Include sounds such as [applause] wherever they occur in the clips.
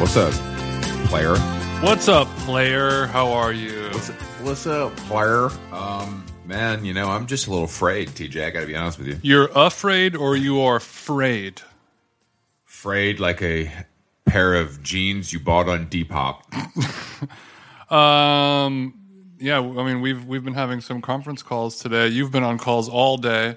What's up, player? What's up, player? How are you? What's up, player? Um, man, you know, I'm just a little afraid, TJ. I got to be honest with you. You're afraid or you are afraid? Afraid like a pair of jeans you bought on Depop. [laughs] Um, yeah, I mean we've we've been having some conference calls today. You've been on calls all day.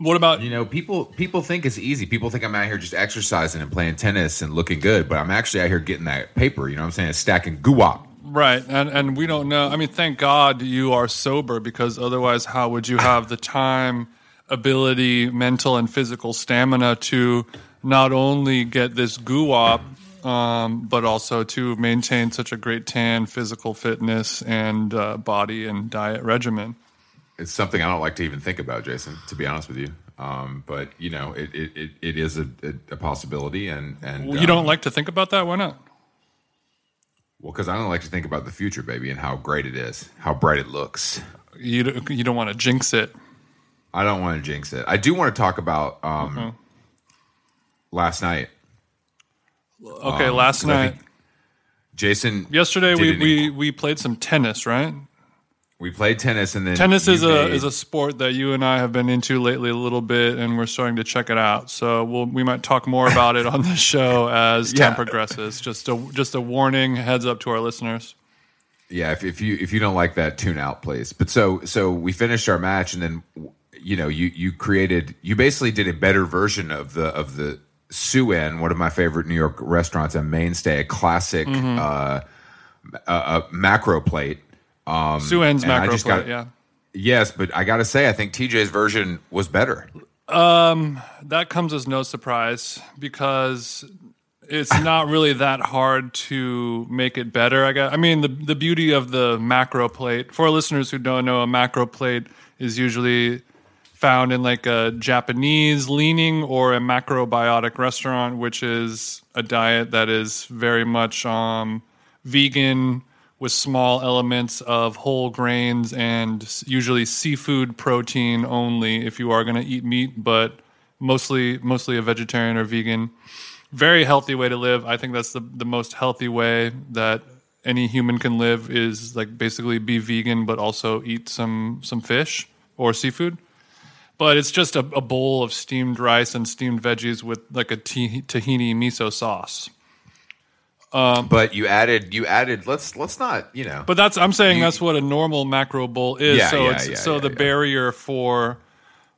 What about You know, people people think it's easy. People think I'm out here just exercising and playing tennis and looking good, but I'm actually out here getting that paper. You know what I'm saying? Stacking guwap. right? And and we don't know. I mean, thank God you are sober because otherwise, how would you have the time, ability, mental, and physical stamina to not only get this goo up, um, but also to maintain such a great tan, physical fitness, and uh, body and diet regimen? It's something I don't like to even think about, Jason. To be honest with you, um, but you know, it it, it, is a, a, possibility, and and Well, you don't um, like to think about that? Why not? well because I don't like to think about the future, baby, and how great it is, how bright it looks. You don't- you don't want to jinx it. I don't want to jinx it. I do want to talk about um, Mm-hmm. last night. Okay, Um, last night. Jason. Yesterday, Yesterday we, we, we played some tennis, right? We played tennis, and then Tennis is a made- is a sport that you and I have been into lately a little bit, and we're starting to check it out. So we'll, we might talk more about it on the [laughs] show as Yeah. time progresses. Just a just a warning, heads up to our listeners. yeah. If, if you if you don't like that, tune out, please. But so so we finished our match, and then you know you you created you basically did a better version of the of the Souen, one of my favorite New York restaurants, a mainstay, a classic Mm-hmm. uh, a, a macro plate. Um, Souen's and macro plate, got- yeah. Yes, but I got to say, I think TJ's version was better. Um, That comes as no surprise because it's [laughs] not really that hard to make it better. I got. I mean, the the beauty of the macro plate for listeners who don't know, a macro plate is usually found in like a Japanese leaning or a macrobiotic restaurant, which is a diet that is very much um, vegan with small elements of whole grains and usually seafood protein only if you are going to eat meat, but mostly mostly a vegetarian or vegan. Very healthy way to live. I think that's the the most healthy way that any human can live is like basically be vegan but also eat some some fish or seafood but it's just a, a bowl of steamed rice and steamed veggies with like a tahini miso sauce. But you added you added. Let's let's not you know. But that's I'm saying that's what a normal macro bowl is. Yeah, so yeah, it's yeah, so yeah, the barrier for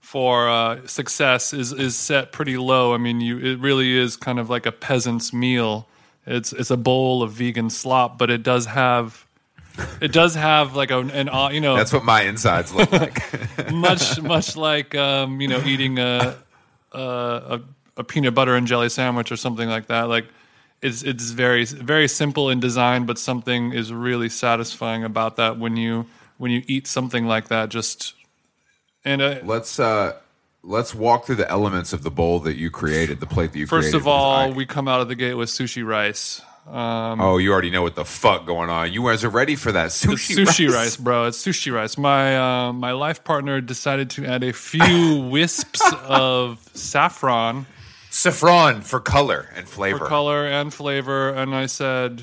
for uh, success is is set pretty low. I mean, you it really is kind of like a peasant's meal. It's it's a bowl of vegan slop, but it does have it does have like a, an uh, you know That's what my insides look [laughs] like. much much like um, you know eating a a a peanut butter and jelly sandwich or something like that. Like it's it's very very simple in design, but something is really satisfying about that when you when you eat something like that. Just and uh, let's uh let's walk through the elements of the bowl that you created, the plate that you first created. of all, with- we come out of the gate with sushi rice. oh, you already know what the fuck going on. You guys are ready for that sushi, sushi rice. rice. bro. It's sushi rice. My uh, my life partner decided to add a few [laughs] wisps of saffron Saffron for color and flavor. for color and flavor, and I said,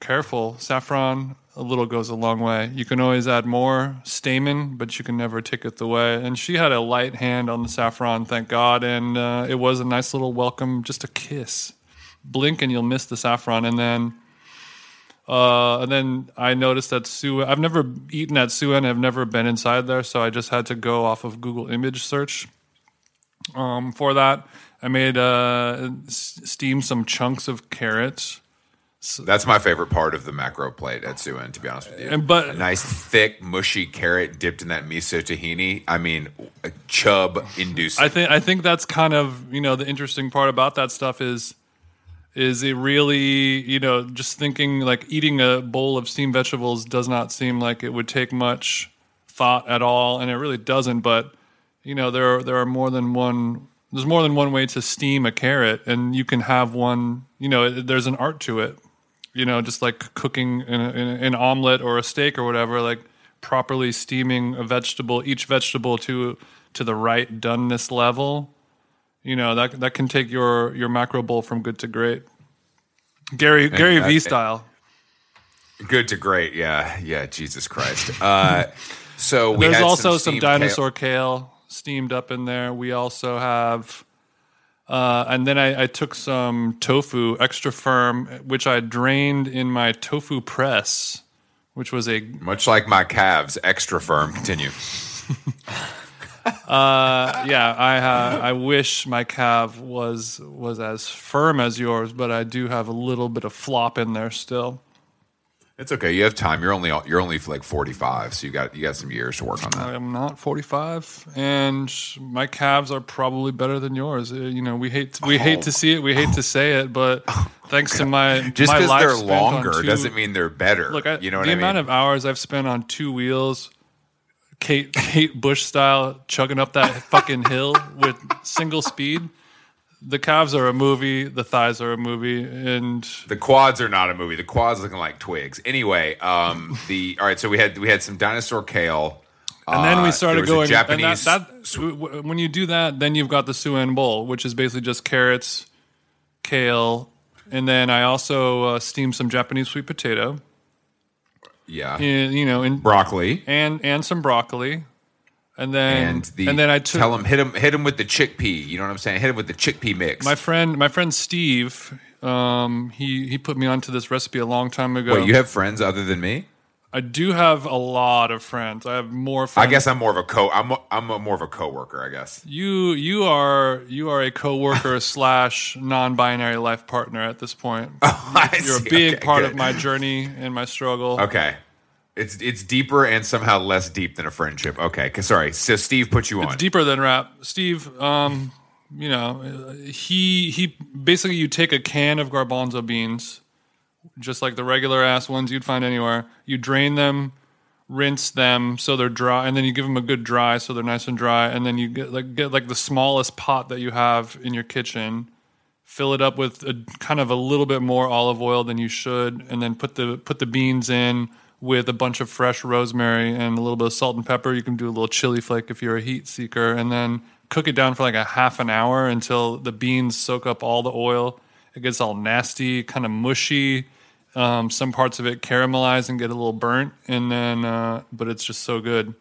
"Careful, saffron. A little goes a long way. You can always add more stamen, but you can never take it away." And she had a light hand on the saffron, thank God, and uh, it was a nice little welcome, just a kiss. Blink and you'll miss the saffron, and then. Uh, and then I noticed that Sue. I've never eaten at Souen. I've never been inside there, so I just had to go off of Google image search. Um, for that, I made uh, steam some chunks of carrots. That's my favorite part of the macro plate at Souen, to be honest with you. And- but- a nice, thick, mushy carrot dipped in that miso tahini. I mean, chub inducing. I think I think that's kind of you know the interesting part about that stuff is is it really you know just thinking like eating a bowl of steamed vegetables does not seem like it would take much thought at all, and it really doesn't. But you know there are, there are more than one. There's more than one way to steam a carrot, and you can have one. You know, it- there's an art to it. You know, just like cooking in, a, in a- an omelet or a steak or whatever. Like properly steaming a vegetable, each vegetable to to the right doneness level. You know that that can take your your macro bowl from good to great. Gary Gary that- V style. Good to great. Yeah. Yeah. Jesus Christ. Uh, [laughs] so we There's also some, kale- dinosaur kale steamed up in there. We also have, uh, and then I, I took some tofu, extra firm, which I drained in my tofu press, which was a Much like my calves, extra firm. Continue. uh, yeah. I uh, I wish my calf was was as firm as yours, but I do have a little bit of flop in there still. It's okay. You have time. You're only you're only like 45, so you got you got some years to work on that. I am not 45, and my calves are probably better than yours. Uh, You know, we hate we hate to see it, we hate to say it, but [laughs] thanks to my Just my because they're longer two- doesn't mean they're better. Look, I, you know what the I mean? amount of hours I've spent on two wheels, Kate [laughs] Kate Bush style, chugging up that fucking hill with single speed. The calves are a movie. The thighs are a movie, and The quads are not a movie. The quads looking like twigs. Anyway, um, [laughs] the all right. So we had we had some dinosaur kale, and then Uh, we started was going. Japanese and that, that when you do that, then you've got the Souen bowl, which is basically just carrots, kale, and then I also uh, steamed some Japanese sweet potato, yeah, in, you know, in, broccoli, and and some broccoli, and then and the and then I took tell him hit him hit him with the chickpea. You know what I'm saying? Hit him with the chickpea mix. my friend my friend Steve. Um, he he put me onto this recipe a long time ago. Wait, you have friends other than me? I do have a lot of friends. I have more friends. I guess I'm more of a co. I'm a, I'm a more of a coworker. I guess. You you are you are a coworker [laughs] slash non-binary life partner at this point. I You're a big Okay, part good. of my journey and my struggle. Okay. It's it's deeper and somehow less deep than a friendship. Okay, sorry. So Steve put you on. It's deeper than rap. Steve, um, you know, he he basically you take a can of garbanzo beans, just like the regular ass ones you'd find anywhere. You drain them, rinse them so they're dry, and then you give them a good dry so they're nice and dry, and then you get like get like the smallest pot that you have in your kitchen. Fill it up with a, kind of a little bit more olive oil than you should, and then put the put the beans in with a bunch of fresh rosemary and a little bit of salt and pepper. You can do a little chili flake if you're a heat seeker, and then cook it down for like a half an hour until the beans soak up all the oil. It gets all nasty, kind of mushy. Um, some parts of it caramelize and get a little burnt, and then uh, but it's just so good.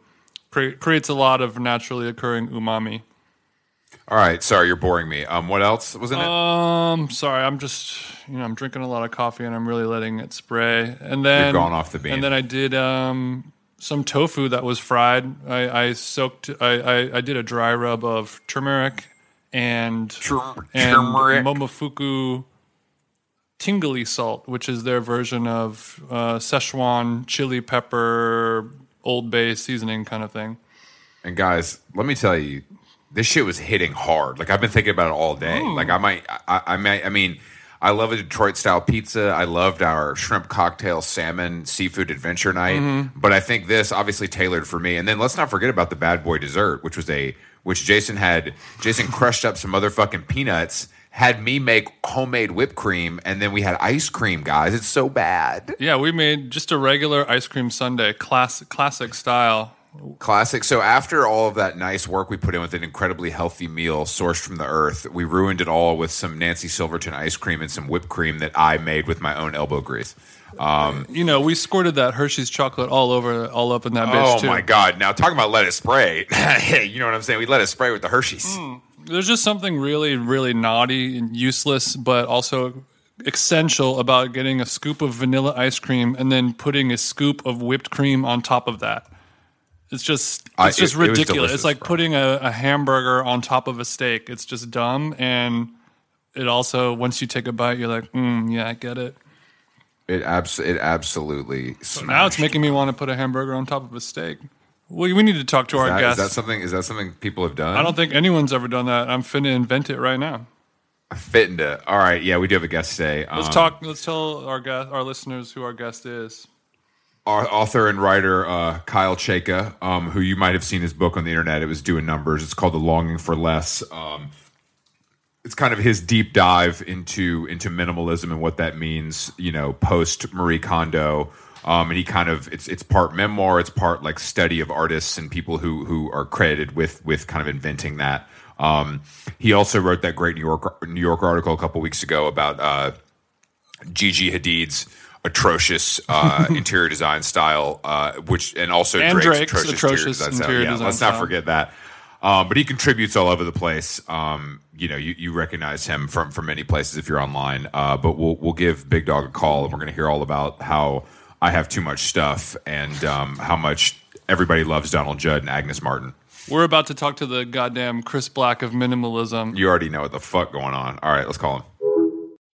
Cre- creates a lot of naturally occurring umami. All right. Sorry, you're boring me. Um, what else was in it? Um, sorry, I'm just you know I'm drinking a lot of coffee and I'm really letting it spray. And then You're going off the bean. And then I did um some tofu that was fried. I, I soaked. I, I I did a dry rub of turmeric and Tur- and turmeric. Momofuku tingly salt, which is their version of uh, Szechuan chili pepper Old Bay seasoning kind of thing. And guys, let me tell you, this shit was hitting hard. Like I've been thinking about it all day. Like I might, I, I might, I mean, I love a Detroit style pizza. I loved our shrimp cocktail, salmon, seafood adventure night. Mm-hmm. But I think this obviously tailored for me. And then let's not forget about the bad boy dessert, which was a which Jason had. Jason crushed up some motherfucking peanuts. had me make homemade whipped cream, and then we had ice cream, guys. It's so bad. Yeah, we made just a regular ice cream sundae, classic classic style. Classic. So after all of that nice work we put in with an incredibly healthy meal sourced from the earth, we ruined it all with some Nancy Silverton ice cream and some whipped cream that I made with my own elbow grease. Um, You know, we squirted that Hershey's chocolate all over, all up in that bitch oh too. my god! Now talking about let it spray. [laughs] Hey, you know what I'm saying? We let it spray with the Hershey's. There's just something really, really naughty and useless, but also essential about getting a scoop of vanilla ice cream and then putting a scoop of whipped cream on top of that. It's just, it's I- just it- it ridiculous. delicious, it's like bro. putting a, a hamburger on top of a steak. It's just dumb, and it also, once you take a bite, you're like, mm, yeah, I get it. It abs- it absolutely. So Now it's making me want to put a hamburger on top of a steak. Well, we need to talk to our That- is guests. that something? Is that something people have done? I don't think anyone's ever done that. I'm finna invent it right now. fit into. All right, yeah, we do have a guest today. Let's Um, talk. Let's tell our guest, our listeners, who our guest is. Author and writer uh, Kyle Chayka, um, who you might have seen his book on the internet. It was doing numbers. It's called The Longing for Less. Um, it's kind of his deep dive into into minimalism and what that means. You know, post Marie Kondo. Um, and he kind of it's it's part memoir, it's part like study of artists and people who who are credited with with kind of inventing that. Um, he also wrote that great New York New York article a couple weeks ago about uh, Gigi Hadid's atrocious uh, [laughs] interior design style, uh, which and also And Drake's, Drake's atrocious, atrocious interior design. interior yeah, design let's not forget that. Um, but he contributes all over the place. Um, you know, you, you recognize him from from many places if you're online. Uh, but we'll we'll give Big Dog a call, and we're going to hear all about how I have too much stuff and um, how much everybody loves Donald Judd and Agnes Martin. We're about to talk to the goddamn Chris Black of minimalism. You already know what the fuck going on. All right, let's call him.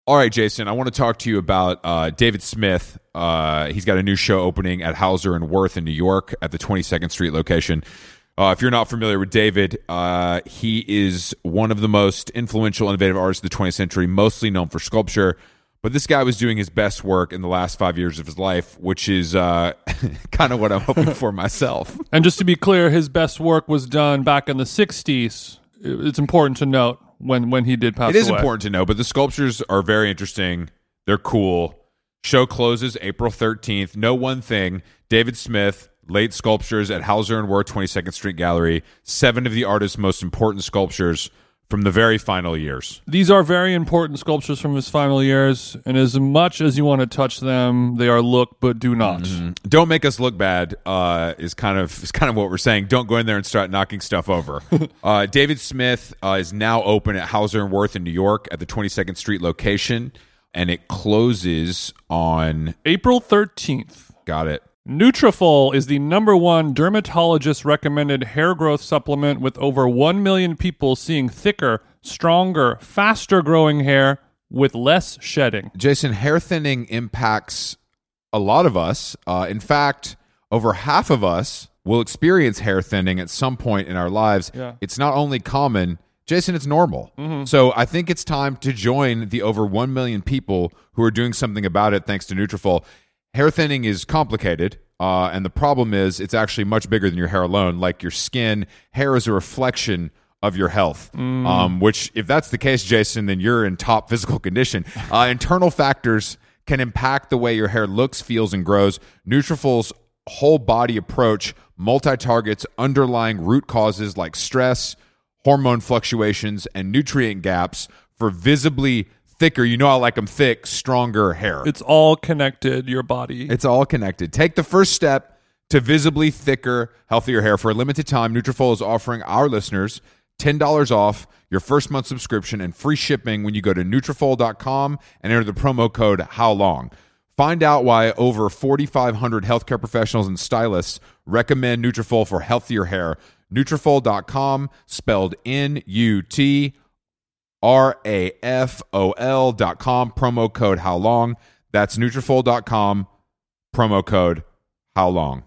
All right, Jason, I want to talk to you about uh, David Smith. Uh, he's got a new show opening at Hauser and Wirth in New York at the 22nd Street location. Uh, if you're not familiar with David, uh, he is one of the most influential, innovative artists of the 20th century, mostly known for sculpture. But this guy was doing his best work in the last five years of his life, which is uh, [laughs] kind of what I'm hoping for [laughs] myself. And just to be clear, his best work was done back in the '60s. It's important to note when when he did pass It is away. important to know, but the sculptures are very interesting. They're cool. Show closes April 13th. Know one thing David Smith, late sculptures at Hauser and Wirth 22nd Street Gallery. Seven of the artist's most important sculptures from the very final years. These are very important sculptures from his final years, and as much as you want to touch them, they are look but do not. Don't make us look bad. Uh, is kind of is kind of what we're saying. Don't go in there and start knocking stuff over. [laughs] uh, David Smith uh, is now open at Hauser and Wirth in New York at the 22nd Street location, and it closes on. April 13th. Got it. Nutrafol is the number one dermatologist recommended hair growth supplement with over 1 million people seeing thicker, stronger, faster growing hair with less shedding. Jason, hair thinning impacts a lot of us. Uh, in fact, over half of us will experience hair thinning at some point in our lives. Yeah. It's not only common, Jason, it's normal. So I think it's time to join the over 1 million people who are doing something about it thanks to Nutrafol. Hair thinning is complicated. Uh, and the problem is, it's actually much bigger than your hair alone. Like your skin, hair is a reflection of your health. Um, which, if that's the case, Jason, then you're in top [laughs] physical condition. Uh, internal factors can impact the way your hair looks, feels, and grows. Nutrafol's whole body approach multi targets underlying root causes like stress, hormone fluctuations, and nutrient gaps for visibly thicker. You know, I like them thick, stronger hair. It's all connected, your body. It's all connected. Take the first step to visibly thicker, healthier hair. For a limited time, Nutrafol is offering our listeners $10 off your first month subscription and free shipping when you go to Nutrafol.com and enter the promo code How Long. Find out why over 4,500 healthcare professionals and stylists recommend Nutrafol for healthier hair. Nutrafol.com, spelled N-U-T R A F O L dot com, promo code how long. That's Nutrafol.com, promo code how long.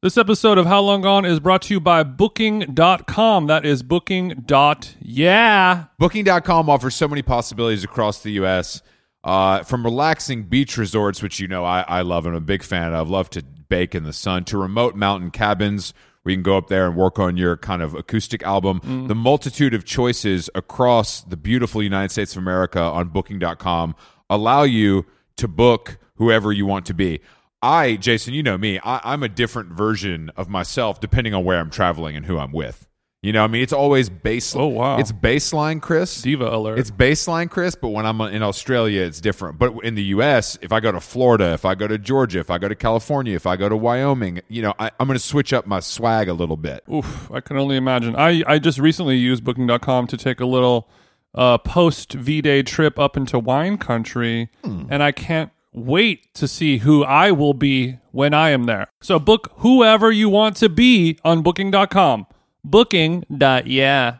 This episode of How Long Gone is brought to you by Booking.com. That is Booking. Dot yeah. Booking.com offers so many possibilities across the U.S. Uh, from relaxing beach resorts, which you know I, I love and I'm a big fan of, love to bake in the sun, to remote mountain cabins you can go up there and work on your kind of acoustic album. Mm. The multitude of choices across the beautiful United States of America on booking.com allow you to book whoever you want to be. I, Jason, you know me, I, I'm a different version of myself depending on where I'm traveling and who I'm with. You know, I mean, it's always base. Oh, wow. It's baseline, Chris. Diva alert. It's baseline, Chris, but when I'm in Australia, it's different. But in the U.S., if I go to Florida, if I go to Georgia, if I go to California, if I go to Wyoming, you know, I, I'm going to switch up my swag a little bit. Oof, I can only imagine. I, I just recently used booking.com to take a little uh, post V Day trip up into wine country, and I can't wait to see who I will be when I am there. So book whoever you want to be on booking.com. Booking.yeah.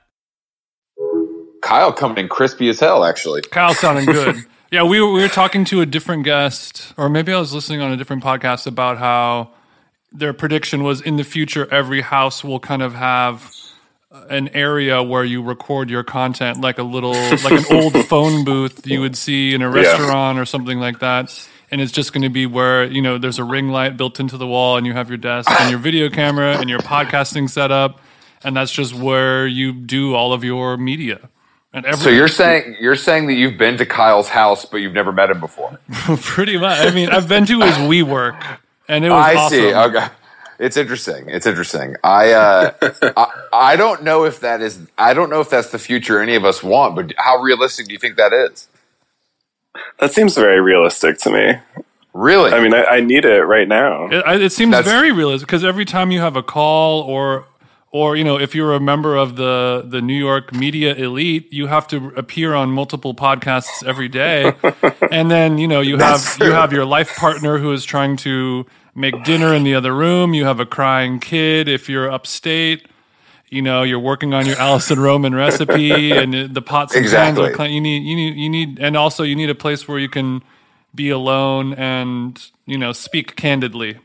Kyle coming in crispy as hell, actually. Kyle sounding [laughs] good. yeah, we were, we were talking to a different guest, or maybe I was listening on a different podcast about how their prediction was in the future every house will kind of have an area where you record your content, like a little, like an old [laughs] phone booth you would see in a restaurant or something like that. And it's just going to be where you know there's a ring light built into the wall, and you have your desk and your video camera and your podcasting setup, and that's just where you do all of your media. And every, So you're saying you're saying that you've been to Kyle's house, but you've never met him before. [laughs] Pretty much. I mean, I've been to his WeWork, and it was I awesome. see. Okay. It's interesting. It's interesting. I, uh, I I don't know if that is. I don't know if that's the future any of us want. But how realistic do you think that is? That seems very realistic to me. Really? I mean, I, I need it right now. It, it seems That's- very realistic because every time you have a call or or you know if you're a member of the the New York media elite, you have to appear on multiple podcasts every day, [laughs] and then you know you have That's you have your life partner who is trying to make dinner in the other room. You have a crying kid if you're upstate. You know you're working on your Alison Roman recipe, [laughs] and the pots and pans. Exactly. Are clean. You need you need you need, and also you need a place where you can be alone and you know speak candidly.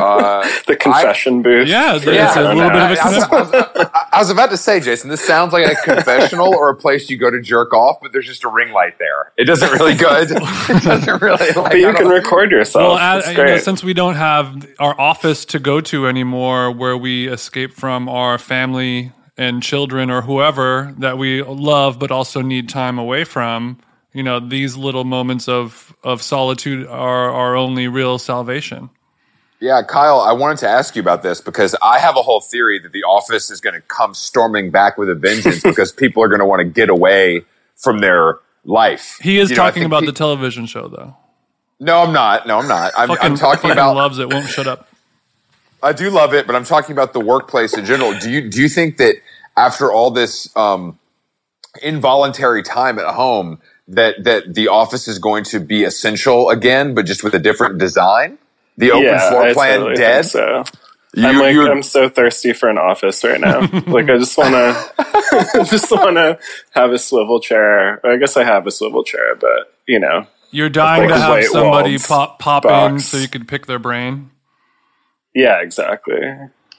Uh, The confession booth. Yeah, for it's a the little bit of a internet. I, was, I was- I was about to say, Jason, this sounds like a confessional or a place you go to jerk off, but there's just a ring light there. It doesn't really good. It doesn't really. Like, But you can don't- record yourself. Well, as, That's you know, since we don't have our office to go to anymore, where we escape from our family and children or whoever that we love, but also need time away from, you know, these little moments of of solitude are our only real salvation. Yeah, Kyle, I wanted to ask you about this because I have a whole theory that the office is going to come storming back with a vengeance [laughs] because people are going to want to get away from their life. He is You know, talking about he- the television show, though. No, I'm not. No, I'm not. I'm, Fucking, I'm talking about. loves it. Won't shut up. I do love it, but I'm talking about the workplace in general. Do you do you think that after all this um, involuntary time at home, that that the office is going to be essential again, but just with a different design? The open yeah, floor I plan totally dead. so. You- I'm like, you- I'm so thirsty for an office right now. [laughs] like, I just want to, [laughs] just want to have a swivel chair. I guess I have a swivel chair, but you know, You're dying Like to have somebody walls pop pop in so you could pick their brain. yeah, exactly.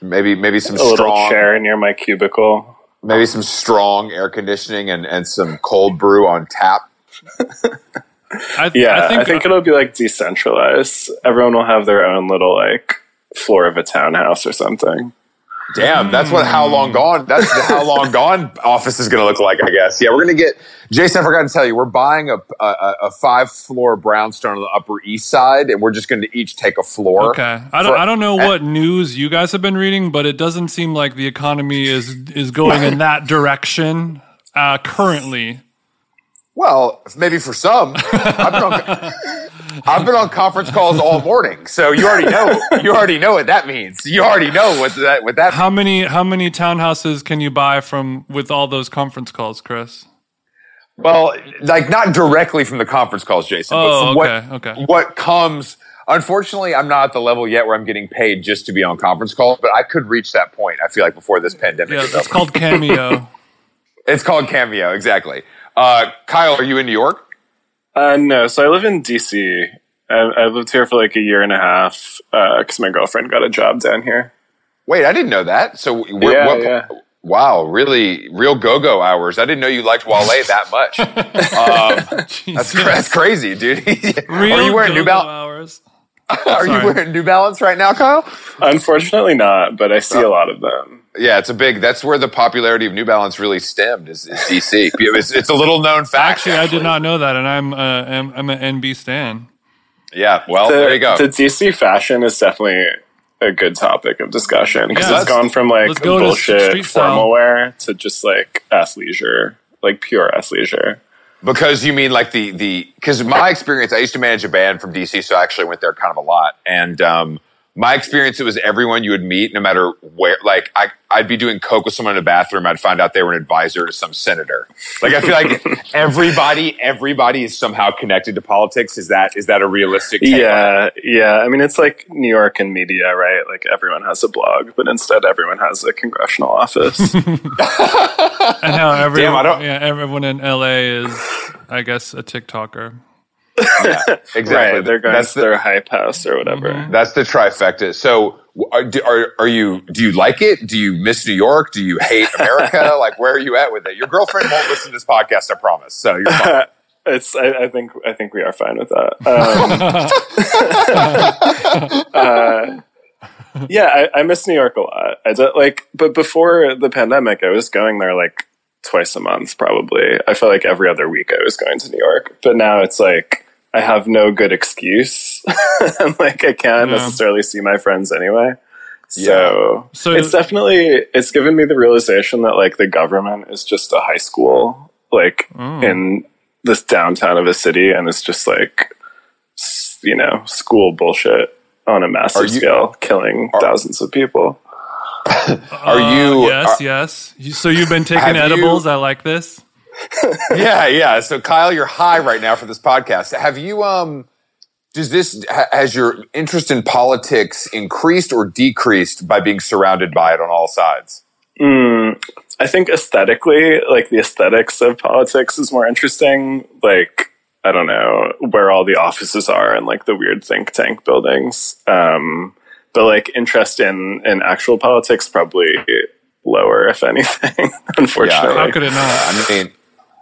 maybe maybe some A little strong chair near my cubicle. maybe some strong air conditioning and, and some cold brew on tap. [laughs] I, Yeah, I think, it'll be like decentralized. Everyone will have their own little like floor of a townhouse or something. Damn, that's what how long gone. That's the how long gone office is going to look like, I guess. Yeah, we're going to get. Jason, I forgot to tell you, we're buying a a, a five floor brownstone on the Upper East Side, and we're just going to each take a floor. Okay, I don't. For- I don't know what news you guys have been reading, but it doesn't seem like the economy is is going in that direction uh, currently. Well, maybe for some, I've been, on, [laughs] I've been on conference calls all morning, so you already know. You already know what that means. You already know what that what that. How many how many townhouses can you buy from with all those conference calls, Chris? Well, like not directly from the conference calls, Jason, but Oh, from what okay, okay. what comes. Unfortunately, I'm not at the level yet where I'm getting paid just to be on conference calls, but I could reach that point. I feel like before this pandemic Yeah, it's over. called Cameo. [laughs] it's called Cameo, exactly. Uh, Kyle, are you in New York? Uh, no, so I live in DC. I, I lived here for like a year and a half because my girlfriend got a job down here. Wait, I didn't know that. So, wh- Yeah, what, yeah. wow, really, real go-go hours. I didn't know you liked Wale that much. [laughs] um, that's, that's crazy, dude. Real [laughs] are you wearing New go-go Balance? hours. [laughs] Are you wearing New Balance right now, Kyle? Unfortunately, not. But I see a lot of them. Yeah, it's a big. That's where the popularity of New Balance really stemmed. Is, is DC? It's, it's a little known fact. Actually, I did not know that, and I'm uh, I'm, I'm an NB stan. Yeah. Well, The, there you go. The DC fashion is definitely a good topic of discussion because Yeah, it's let's- gone from like go bullshit formal wear to just like athleisure, like pure athleisure. Because you mean like the the because my experience, I used to manage a band from DC, so I actually went there kind of a lot. And um, my experience, it was everyone you would meet, no matter where. Like I, I'd be doing coke with someone in a bathroom, I'd find out they were an advisor to some senator. Like I feel like [laughs] everybody, everybody is somehow connected to politics. Is that is that a realistic? take on? Yeah, yeah. I mean, it's like New York and media, right? Like everyone has a blog, but instead everyone has a congressional office. [laughs] [laughs] And how everyone, I don't- yeah, everyone in LA is, I guess, a TikToker. Yeah, [laughs] exactly. right? They're going That's to the, their hype house or whatever. Mm-hmm. That's the trifecta. So, are, are are you? Do you like it? Do you miss New York? Do you hate America? [laughs] like, where are you at with it? Your girlfriend won't listen to this podcast, I promise. So you're fine. [laughs] It's. I, I think. I think we are fine with that. Um, uh, yeah, I, I miss New York a lot. I do, like, but before the pandemic, I was going there like twice a month, probably. I feel like every other week I was going to New York. But now it's like I have no good excuse. I'm [laughs] like I can't Yeah. necessarily see my friends anyway. So, So- it's definitely it's given me the realization that like the government is just a high school like in this downtown of a city and it's just like you know school bullshit on a massive Are you- scale killing thousands of people Are you? Uh, yes, are- yes. So you've been taking Have you- edibles. I like this. Yeah, yeah. So Kyle, you're high right now for this podcast. Have you? Um, does this has your interest in politics increased or decreased by being surrounded by it on all sides? Mm, I think aesthetically, like the aesthetics of politics is more interesting. Like, I don't know where all the offices are and like the weird think tank buildings. Um, but like interest in, in actual politics probably lower, if anything, [laughs] unfortunately. How could it not? I mean,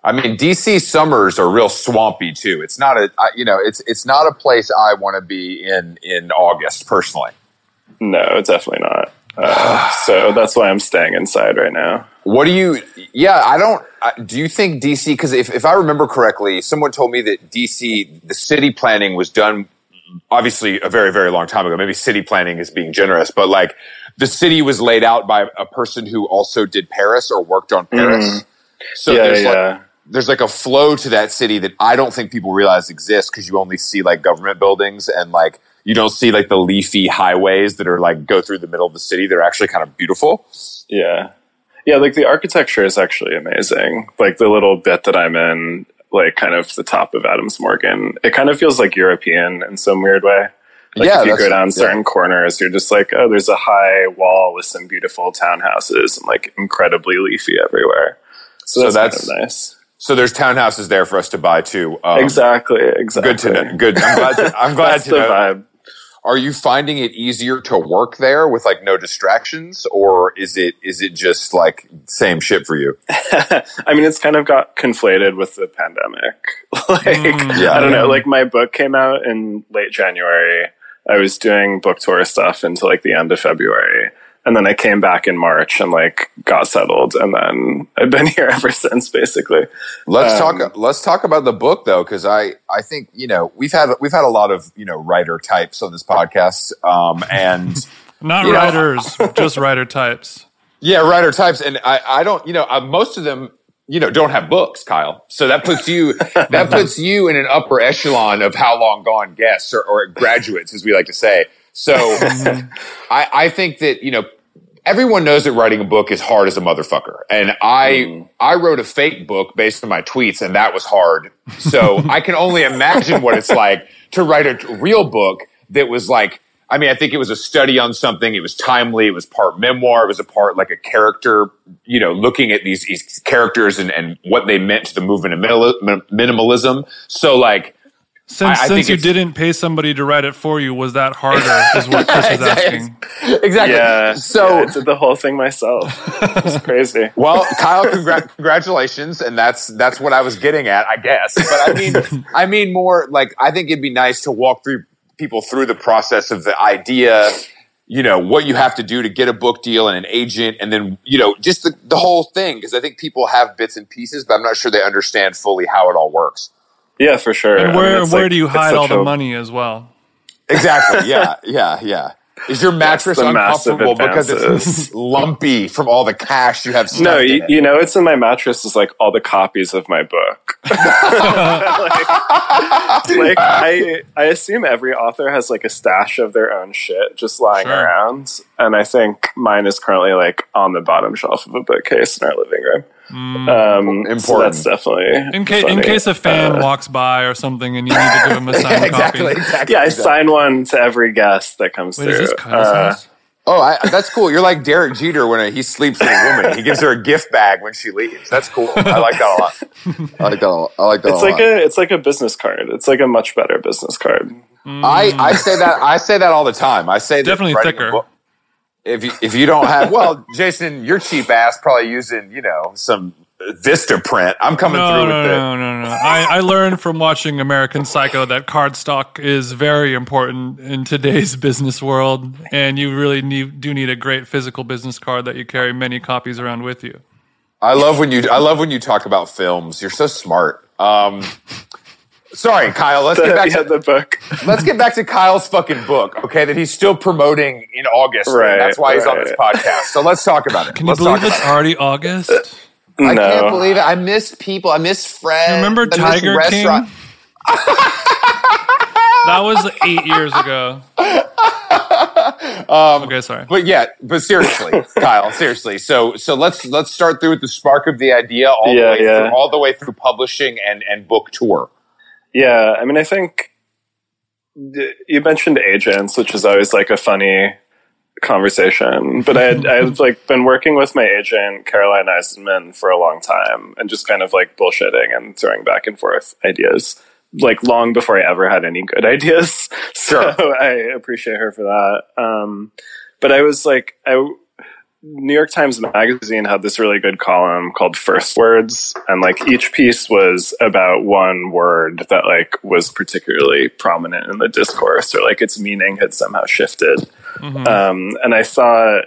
I mean, DC summers are real swampy too. It's not a, you know, it's it's not a place I want to be in in August personally. No, definitely not. Uh, [sighs] so that's why I'm staying inside right now. What do you? Yeah, I don't. Do you think DC? Because if if I remember correctly, someone told me that DC, the city planning was done obviously a very very long time ago. Maybe city planning is being generous, but like the city was laid out by a person who also did Paris or worked on Paris. So yeah, there's like yeah. There's like a flow to that city that I don't think people realize exists because you only see like government buildings and like you don't see like the leafy highways that are like go through the middle of the city. They're actually kind of beautiful. Yeah. Yeah, like the architecture is actually amazing. Like the little bit that I'm in, like kind of the top of Adams Morgan, it kind of feels like European in some weird way. Like Yeah, if you go down yeah. certain corners, you're just like, oh, there's a high wall with some beautiful townhouses and like incredibly leafy everywhere. So, So that's, that's- kind of nice. So there's townhouses there for us to buy too. Um, exactly. Exactly. Good to know. Good. I'm glad. To, [laughs] I'm glad to the know. vibe. Are you finding it easier to work there with like no distractions, or is it is it just like same shit for you? [laughs] I mean, it's kind of got conflated with the pandemic. [laughs] like, yeah. I don't know. Like, my book came out in late January. I was doing book tour stuff until like the end of February. And then I came back in March and like got settled. And then I've been [laughs] here ever since, basically. Let's Um, talk. Let's talk about the book though, because I I think you know we've had we've had a lot of you know writer types on this podcast, um, and [laughs] Not You know, writers, [laughs] just writer types. yeah, writer types, and I I don't you know uh, most of them you know don't have books, Kyle. So that puts you that puts you in an upper echelon of how long gone guests or, or graduates, as we like to say. So I I think that you know everyone knows that writing a book is hard as a motherfucker. And I hmm. I wrote a fake book based on my tweets and that was hard. So [laughs] I can only imagine what it's like to write a real book that was like I mean, I think it was a study on something. It was timely. It was part memoir. It was a part like a character, you know, looking at these, these characters and, and what they meant to the movement of minimalism. So like, Since I- I since you didn't pay somebody to write it for you, was that harder? Is what [laughs] Chris was asking. exactly. Yeah. So yeah, I did the whole thing myself. It's [laughs] crazy. Well, Kyle, congra- congratulations, and that's that's what I was getting at, I guess. But I mean, I mean more like I think it'd be nice to walk through people through the process of the idea, you know, what you have to do to get a book deal and an agent, and then, you know, just the, the whole thing. Because I think people have bits and pieces, but I'm not sure they understand fully how it all works. Yeah, for sure. And I mean, where where like- do you hide all the a- money as well? Exactly. [laughs] Yeah. yeah. Yeah. Is your mattress uncomfortable because it's [laughs] lumpy from all the cash you have? No, stuffed in you, it? you know, it's in my mattress is like all the copies of my book. [laughs] like, like, I, I assume every author has like a stash of their own shit just lying Sure. around, and I think mine is currently like on the bottom shelf of a bookcase in our living room. Um, so Important. that's definitely In case in case a fan Uh, walks by or something and you need to give him a signed exactly. [laughs] copy. Exactly. yeah, I exactly. sign one to every guest that comes Wait, through. is this Kyle's Uh, house? Oh, I, that's cool. You're like Derek Jeter when he sleeps with a woman. He gives her a gift bag when she leaves. That's cool. I like that a lot. I like that. A lot. I like that it's a like lot. a it's like a business card. It's like a much better business card. I, I say that I say that all the time. I say Definitely writing a thicker. If you, if you don't have well, Jason, your cheap ass probably using you know some Vistaprint. I'm coming No, through no, with the no, no, no. I, I learned from watching American Psycho that cardstock is very important in today's business world, and you really need, do need a great physical business card that you carry many copies around with you. I love when you I love when you talk about films. You're so smart. Um, sorry, Kyle. Let's get back yeah, to the book. let's get back to Kyle's fucking book. Okay, that he's still promoting in August. Right, that's why he's on this podcast. So let's talk about it. Can you let's believe talk it's about already August? I No. can't believe it. I miss people. I miss friends. Remember I miss Tiger King? restaurant- [laughs] That was eight years ago. [laughs] Um, Okay, sorry. But yeah, but seriously, [laughs] Kyle, seriously. So so let's let's start through with the spark of the idea all Yeah, the way yeah. through all the way through publishing and and book tour. Yeah, I mean, I think you mentioned agents, which is always like a funny conversation. But I had I've like been working with my agent Caroline Eisenman for a long time, and just kind of like bullshitting and throwing back and forth ideas, like long before I ever had any good [laughs] ideas. Sure. So I appreciate her for that. Um, but I was like, I. New York Times Magazine had this really good column called First Words, and like each piece was about one word that like was particularly prominent in the discourse, or like its meaning had somehow shifted. Um, and I saw,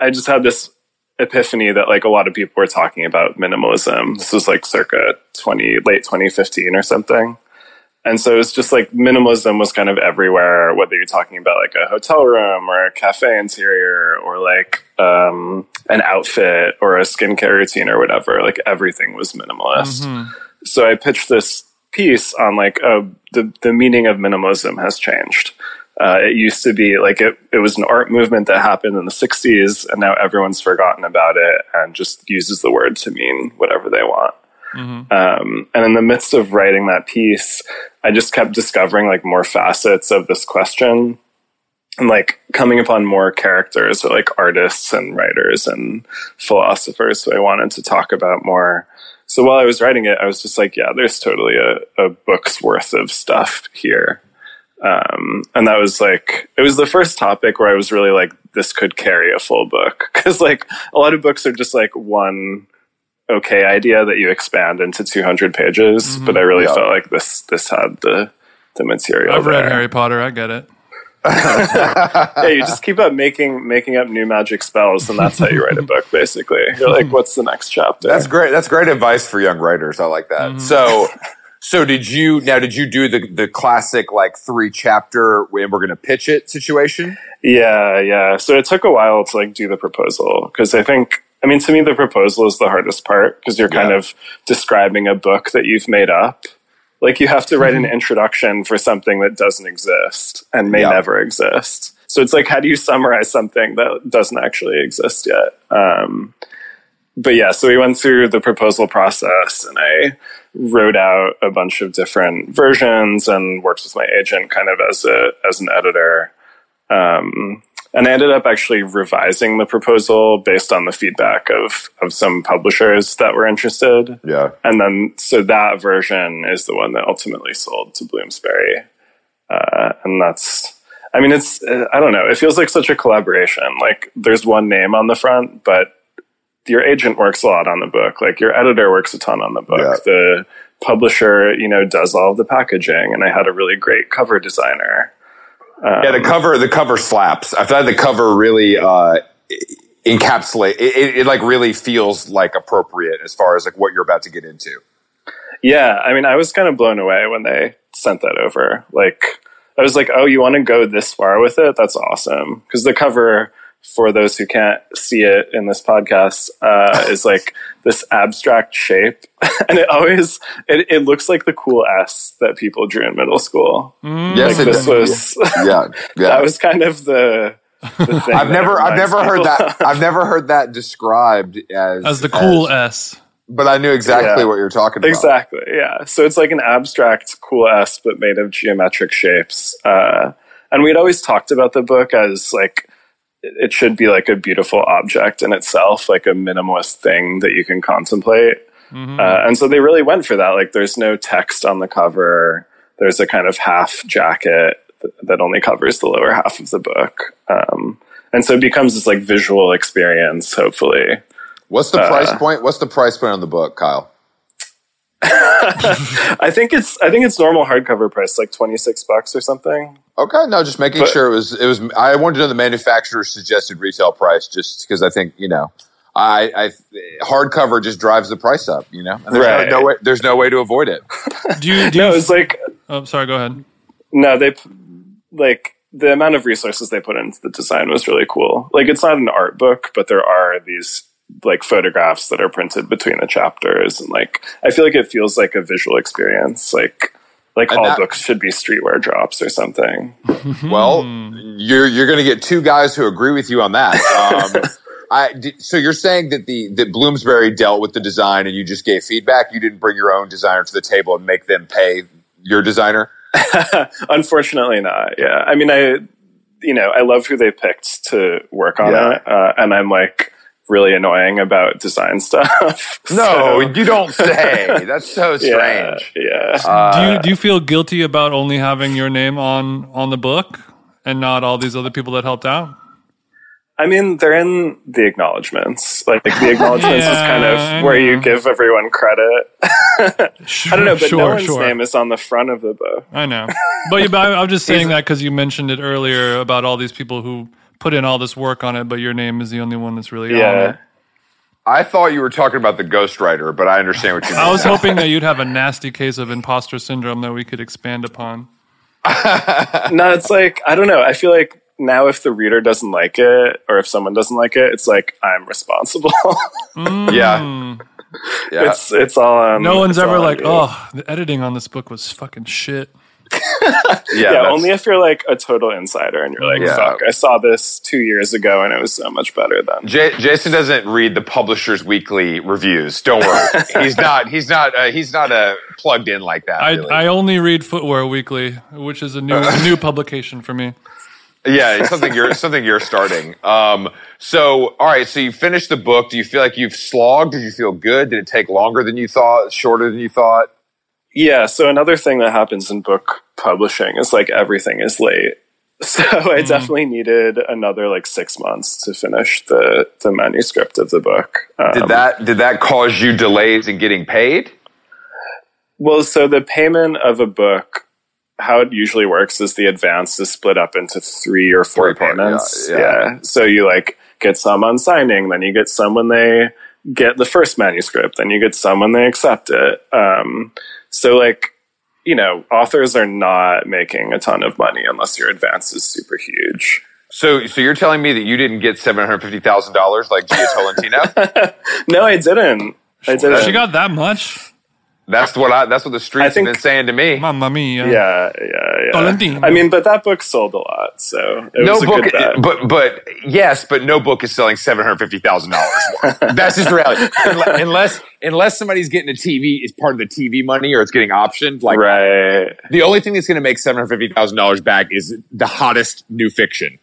I just had this epiphany that like a lot of people were talking about minimalism. This was like circa twenty late twenty fifteen or something. And so it's just like minimalism was kind of everywhere, whether you're talking about like a hotel room or a cafe interior or like um, an outfit or a skincare routine or whatever. Like everything was minimalist. So I pitched this piece on like oh, the the meaning of minimalism has changed. Uh, it used to be like it, it was an art movement that happened in the 60s, and now everyone's forgotten about it and just uses the word to mean whatever they want. Um, and in the midst of writing that piece, I just kept discovering like more facets of this question and like coming upon more characters or like artists and writers and philosophers who I wanted to talk about more. So while I was writing it, I was just like, yeah, there's totally a, a book's worth of stuff here. Um, and that was like, it was the first topic where I was really like, this could carry a full book. [laughs] Cause like a lot of books are just like one okay idea that you expand into 200 pages. Mm-hmm. But I really Yeah. felt like this, this had the, the material. I've read there. Harry Potter. I get it. [laughs] yeah, you just keep up making making up new magic spells, and that's how you write a [laughs] book. Basically, you're like, "What's the next chapter?" That's great. That's great advice for young writers. I like that. Mm-hmm. So so did you now did you do the the classic like three chapter and we're gonna pitch it situation? yeah, yeah. So it took a while to like do the proposal because I think, I mean, to me, the proposal is the hardest part because you're kind Yeah. of describing a book that you've made up. Like you have to write an introduction for something that doesn't exist and may Yeah. never exist. So it's like, how do you summarize something that doesn't actually exist yet? Um, but yeah, so we went through the proposal process and I wrote out a bunch of different versions and worked with my agent kind of as a as an editor. Um, and I ended up actually revising the proposal based on the feedback of of some publishers that were interested. Yeah. And then so that version is the one that ultimately sold to Bloomsbury. Uh, and that's I mean it's I don't know, it feels like such a collaboration. Like there's one name on the front, but your agent works a lot on the book. Like your editor works a ton on the book. Yeah. The publisher, you know, does all of the packaging, and I had a really great cover designer. Um, yeah, the cover the cover slaps. I thought the cover really uh, encapsulate. It, it, it like really feels like appropriate as far as like what you're about to get into. Yeah, I mean, I was kind of blown away when they sent that over. Like, I was like, "Oh, you want to go this far with it? That's awesome!" Because the cover for those who can't see it in this podcast, uh, is like this abstract shape, [laughs] and it always it, it, looks like the cool S that people drew in middle school. Mm. Yes, like this was [laughs] yeah, yeah, that was kind of the. the [laughs] thing. I've never I've never heard that I've never heard that described as as the cool as, S. But I knew exactly yeah. what you're talking about. Exactly, yeah. So it's like an abstract cool S, but made of geometric shapes. Uh, and we'd always talked about the book as like it should be like a beautiful object in itself, like a minimalist thing that you can contemplate. Mm-hmm. Uh, and so they really went for that. Like, there's no text on the cover. There's a kind of half jacket that only covers the lower half of the book. Um, and so it becomes this like visual experience, hopefully. What's the uh, price point? What's the price point on the book, Kyle? [laughs] I think it's I think it's normal hardcover price, like twenty six bucks or something. Okay, no, just making but, sure it was it was. I wanted to know the manufacturer's suggested retail price, just because I think you know, I, I hardcover just drives the price up. You know, and there's right. no, no, way. There's no way to avoid it. [laughs] do you? Do no, it's like. Oh, sorry. Go ahead. No, they like the amount of resources they put into the design was really cool. Like, it's not an art book, but there are these like photographs that are printed between the chapters and like I feel like it feels like a visual experience like like and all that, books should be streetwear drops or something. [laughs] Well, you're you're going to get two guys who agree with you on that. [laughs] Um, I so you're saying that the that Bloomsbury dealt with the design and you just gave feedback. You didn't bring your own designer to the table and make them pay your designer. [laughs] Unfortunately, not. Yeah, I mean, I you know I love who they picked to work on yeah. it, uh, and I'm like really annoying about design stuff. [laughs] no, so, you don't say. [laughs] That's so strange. Yeah. yeah. Uh, do you do you feel guilty about only having your name on on the book and not all these other people that helped out? I mean, they're in the acknowledgments. Like, like the [laughs] acknowledgments yeah, is kind of where you give everyone credit. sure, I don't know, but sure, no one's sure. name is on the front of the book. I know, but, but I'm just saying that because you mentioned it earlier about all these people who put in all this work on it, but your name is the only one that's really yeah. on it. I thought you were talking about the ghostwriter, but I understand what you mean. I was hoping that you'd have a [laughs] nasty case of imposter syndrome that we could expand upon. [laughs] no, it's like I don't know. I feel like now if the reader doesn't like it or if someone doesn't like it, it's like I'm responsible. [laughs] mm. Yeah. Yeah. It's it's all on, No one's ever like, you. "Oh, the editing on this book was fucking shit." [laughs] yeah, yeah only if you're like a total insider and you're like, yeah. fuck, I saw this two years ago and it was so much better then. J- Jason doesn't read the Publishers Weekly reviews. Don't worry, [laughs] he's not. He's not. Uh, he's not uh, plugged in like that. I, really. I only read Footwear Weekly, which is a new [laughs] new publication for me. Yeah, it's something you're something you're starting. Um, so, all right. So you finished the book. Do you feel like you've slogged? Did you feel good? Did it take longer than you thought? Shorter than you thought? Yeah. So another thing that happens in book publishing is like everything is late. [laughs] So I mm. definitely needed another like six months to finish the the manuscript of the book. Um, did that did that cause you delays in getting paid? Well, so the payment of a book, how it usually works is the advance is split up into three or four three payments. yeah, yeah. yeah. So you like get some on signing, then you get some when they get the first manuscript, then you get some when they accept it. Um, so like, you know, authors are not making a ton of money unless your advance is super huge. So, so you're telling me that you didn't get seven hundred fifty thousand dollars like Jia Tolentino? [laughs] no, I didn't. I didn't. She got that much. That's what I. That's what the streets think, have been saying to me. Mamma mia. Yeah, yeah, yeah. I mean, but that book sold a lot, so no book. But but yes, but no book is selling seven hundred fifty thousand dollars. [laughs] that's just the reality. [laughs] unless unless somebody's getting a TV, is part of the TV money, or it's getting optioned. Like right. The only thing that's going to make seven hundred fifty thousand dollars back is the hottest new fiction.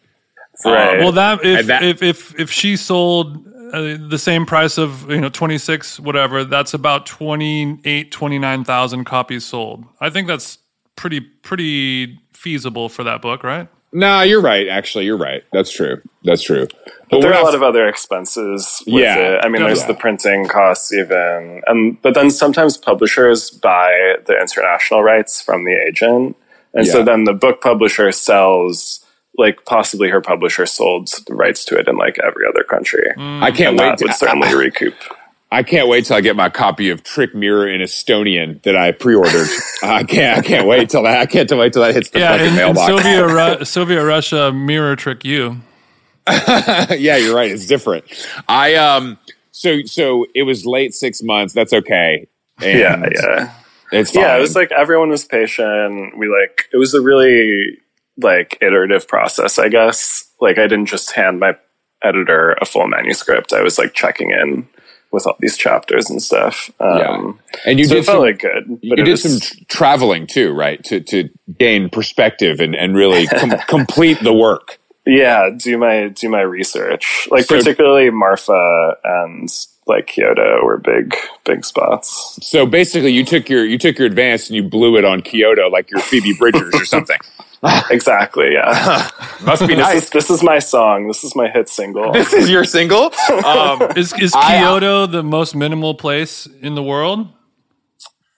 Right. Um, well, that if, that if if if she sold uh, the same price of you know 26 whatever that's about 28 29,000 copies sold. I think that's pretty pretty feasible for that book, right? Nah, you're right. Actually, you're right. That's true. That's true. But there we're a lot of other expenses with Yeah. it. I mean, there's Yeah. the printing costs even. Um, but then sometimes publishers buy the international rights from the agent. And so then the book publisher sells, like possibly her publisher sold the rights to it in like every other country. I can't And wait. that To, would certainly recoup. I can't wait till I get my copy of Trick Mirror in Estonian that I pre-ordered. [laughs] I can't. I can't wait till that. I can't wait till that hits the Yeah, fucking in, in mailbox. Soviet, [laughs] Ru- Soviet Russia, mirror trick you. [laughs] yeah, you're right. It's different. I um. So so it was late six months. That's okay. And Yeah, yeah. It's fine. Yeah, it was like everyone was patient. We like it was a really like iterative process, I guess. Like I didn't just hand my editor a full manuscript. I was like checking in with all these chapters and stuff. Um, and you so did some, like good. But you did was, some traveling too, right? To to gain perspective and and really [laughs] com- complete the work. yeah, do my do my research. Like So- particularly Marfa and like Kyoto were big big spots. So basically, you took your you took your advance and you blew it on Kyoto like you're Phoebe Bridgers or [laughs] something. [laughs] Exactly, yeah. [laughs] Must be this is this is my song. This is my hit single. this is your single. [laughs] Um, Is is I- Kyoto the most minimal place in the world?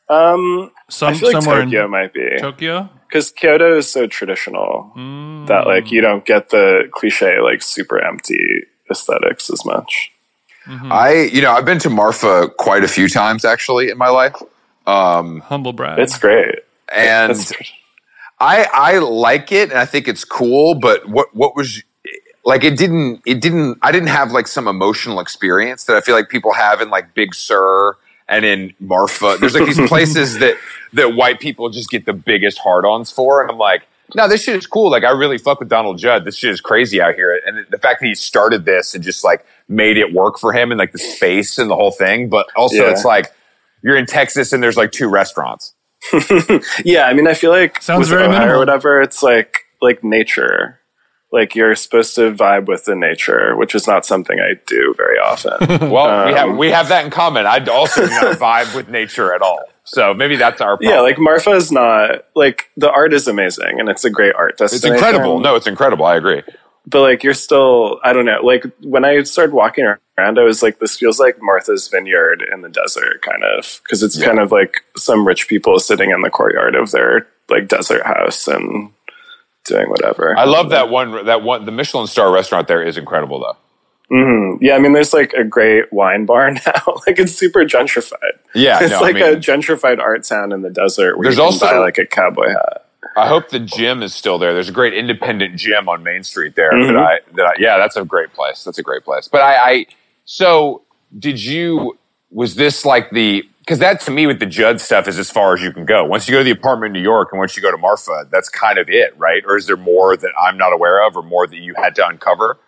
Um Some I feel like somewhere Tokyo in might be. Tokyo. because Kyoto is so traditional that like you don't get the cliche like super empty aesthetics as much. I you know I've been to Marfa quite a few times actually in my life. Um, Humble brag. It's great. and It's, I I like it and I think it's cool, but what what was like it didn't it didn't I didn't have like some emotional experience that I feel like people have in like Big Sur and in Marfa. There's like these [laughs] places that that white people just get the biggest hard-ons for, and I'm like, no, this shit is cool. Like I really fuck with Donald Judd. This shit is crazy out here, and the fact that he started this and just like made it work for him and like the space and the whole thing. But also, Yeah. it's like you're in Texas and there's like two restaurants. [laughs] yeah, I mean, I feel like Sounds with very Ohio or whatever, it's like like nature. Like you're supposed to vibe with the nature, which is not something I do very often. [laughs] Well, we have Um, we have that in common. I also do not [laughs] vibe with nature at all. So maybe that's our problem. yeah, like Marfa is not like the art is amazing and it's a great art it's incredible. No, it's incredible. I agree. But like you're still i don't know like when i started walking around i was like this feels like martha's vineyard in the desert kind of because it's Yeah. kind of like some rich people sitting in the courtyard of their like desert house and doing whatever I love that one. That one. The Michelin star restaurant there is incredible, though. Mhm. yeah i mean there's like a great wine bar [laughs] now like it's super gentrified Yeah, it's no, like I mean, a gentrified art town in the desert where There's also- buy like a cowboy hat I hope the gym is still there. There's a great independent gym on Main Street there. Mhm. That I, that I, yeah, that's a great place. That's a great place. But I, I so did you? Was this like the? Because that to me with the Judd stuff is as far as you can go. Once you go to the apartment in New York and once you go to Marfa, that's kind of it, right? Or is there more that I'm not aware of, or more that you had to uncover?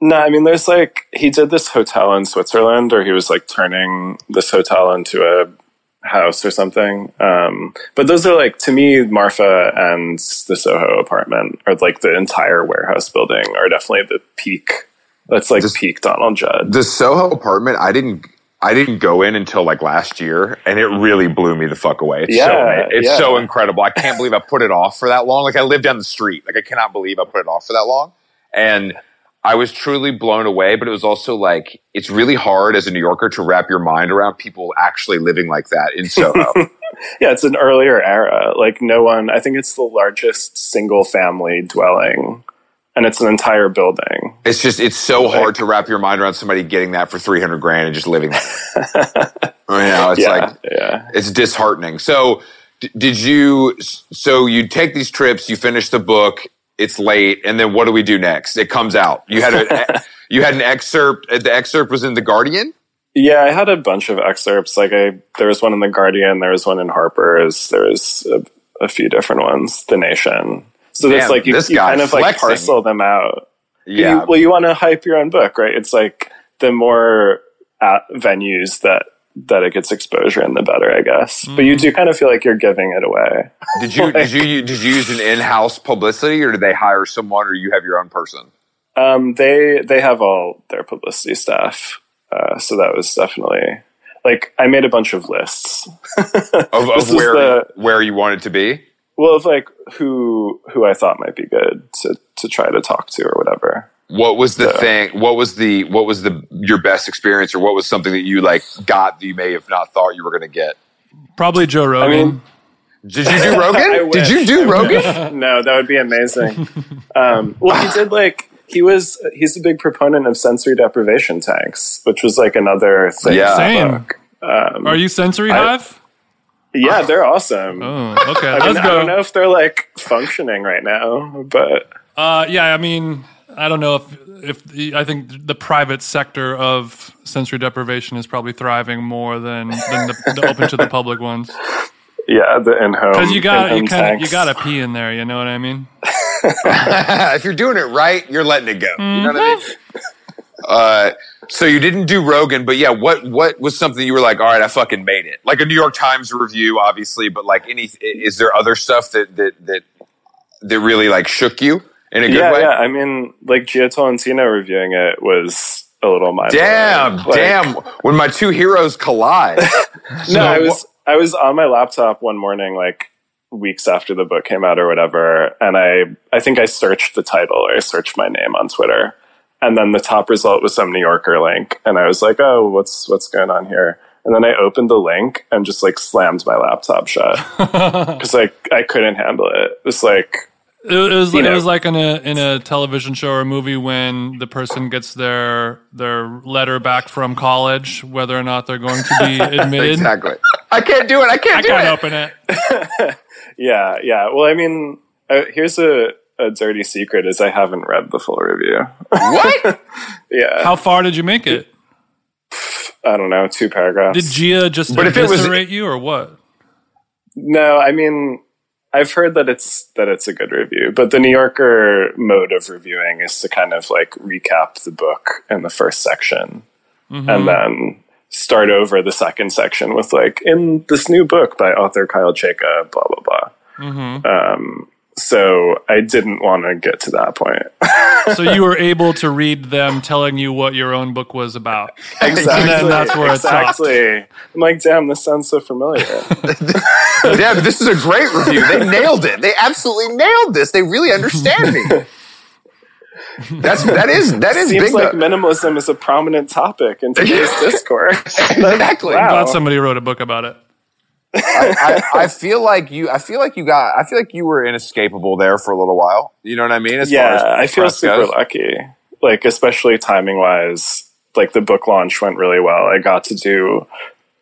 No, I mean, there's like he did this hotel in Switzerland, or he was like turning this hotel into a house or something. Um, but those are like to me, Marfa and the Soho apartment, or like the entire warehouse building, are definitely the peak. That's like This- peak Donald Judd. The Soho apartment, I didn't. I didn't go in until like last year, and it really blew me the fuck away. It's so Yeah, it's yeah. so incredible. I can't believe I put it off for that long. Like I live down the street. Like I cannot believe I put it off for that long. And I was truly blown away. But it was also like it's really hard as a New Yorker to wrap your mind around people actually living like that in Soho. [laughs] Yeah, it's an earlier era. Like no one. I think it's the largest single family dwelling, and it's an entire building. it's just it's so hard to wrap your mind around somebody getting that for three hundred grand and just living that. [laughs] you know, it's yeah, like yeah. it's disheartening. So, d- did you? So you take these trips, you finish the book. It's late, and then what do we do next? It comes out. You had a [laughs] you had an excerpt. uh, The excerpt was in the Guardian. Yeah, I had a bunch of excerpts. Like I, there was one in the Guardian, there was one in Harper's, there was a, a few different ones. The Nation. So it's Damn, like you, you kind of like parcel them out. Yeah, You- well, you want to hype your own book, right? It's like the more uh, venues that that it gets exposure in, the better, I guess. But Mm. you do kind of feel like you're giving it away. did you [laughs] did you did you use an in house publicity, or did they hire someone, or you have your own person? Um, they they have all their publicity staff, uh, so that was definitely like I made a bunch of lists. [laughs] Of, of where the- where you wanted to be. well, of like who who I thought might be good to to try to talk to or whatever. What was the So- thing? What was the what was the your best experience, or what was something that you like got that you may have not thought you were going to get? Probably Joe Rogan. I mean, Did you do Rogan? [laughs] Did you do Rogan? [laughs] no, that would be amazing. [laughs] um, well, he did like he was he's a big proponent of sensory deprivation tanks, which was like another thing. Yeah. Same. Um, Are you Sensory I- Hive? yeah, they're awesome. Oh, okay. I, mean, Let's go. I don't know if they're like functioning right now, but Uh, yeah, I mean, I don't know if if the, I think the private sector of sensory deprivation is probably thriving more than than the, the open to the public ones. yeah, the in-home Because you got you in-home kind of you got to pee in there. You know what I mean? [laughs] if you're doing it right, you're letting it go. You know what I mean? Uh, so you didn't do Rogan, but yeah, what what was something you were like? All right, I fucking made it. Like a New York Times review, obviously, but like any, is there other stuff that that that that really like shook you in a good yeah, way? yeah. I mean, like Jia Tolentino reviewing it was a little mind. Damn, damn! When my two heroes collide. [laughs] [laughs] No, I was I was on my laptop one morning, like weeks after the book came out or whatever, and I I think I searched the title or I searched my name on Twitter, and then the top result was some New Yorker link, and I was like, oh, what's what's going on here? And then I opened the link and just like slammed my laptop shut [laughs] because like I couldn't handle it. It was like It, it was You it know. was like in a in a television show or a movie when the person gets their their letter back from college, whether or not they're going to be [laughs] admitted. exactly. I can't do it. I can't I do can't it. open it. [laughs] yeah, yeah. Well, I mean, uh, here's a a dirty secret: is I haven't read the full review. What? [laughs] yeah, How far did you make it? I don't know, two paragraphs. Did Jia just But if it was- you or what? No, I mean, I've heard that it's that it's a good review, but the New Yorker mode of reviewing is to kind of like recap the book in the first section, and then start over the second section with like in this new book by author Kyle Chayka, blah blah blah. Um, so I didn't want to get to that point. [laughs] So you were [laughs] able to read them telling you what your own book was about. exactly. And then that's where it stopped. I'm like, damn, this sounds so familiar. [laughs] yeah, this is a great review. They nailed it. They absolutely nailed this. They really understand me. That's that is that is Seems big. like though. minimalism is a prominent topic in today's discourse. exactly. Wow. Glad somebody wrote a book about it. I, I, [laughs] I feel like you. I feel like you got. I feel like you were inescapable there for a little while. You know what I mean? As yeah, I feel super goes. lucky. Like especially timing wise, like the book launch went really well. I got to do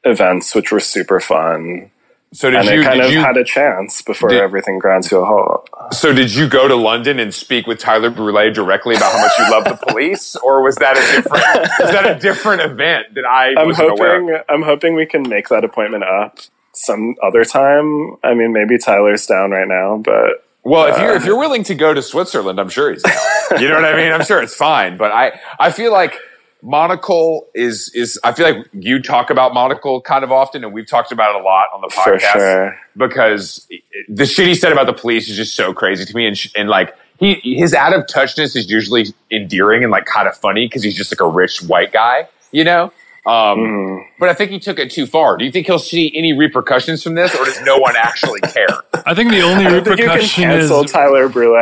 events which were super fun, So did and you? I kind of you? had a chance before Did- everything ground to a halt. so did you go to London and speak with Tyler Brule directly about how much you love the police, or was that a different? was that a different event that I [laughs] I'm wasn't aware? Of? hoping I'm hoping we can make that appointment up some other time. I mean, maybe Tyler's down right now, but Well, if you're if uh, you're willing to go to Switzerland, I'm sure he's. Down. You know what I mean? I'm sure it's fine. But I I feel like monocle is is I feel like you talk about monocle kind of often, and we've talked about it a lot on the podcast sure. because the shit he said about the police is just so crazy to me, and sh- and like. He, his out of touchness is usually endearing and like kind of funny because he's just like a rich white guy, you know. Um, Mm. But I think he took it too far. Do you think he'll see any repercussions from this, or does no one actually care? I think the only I don't think you can repercussion is Tyler Brule.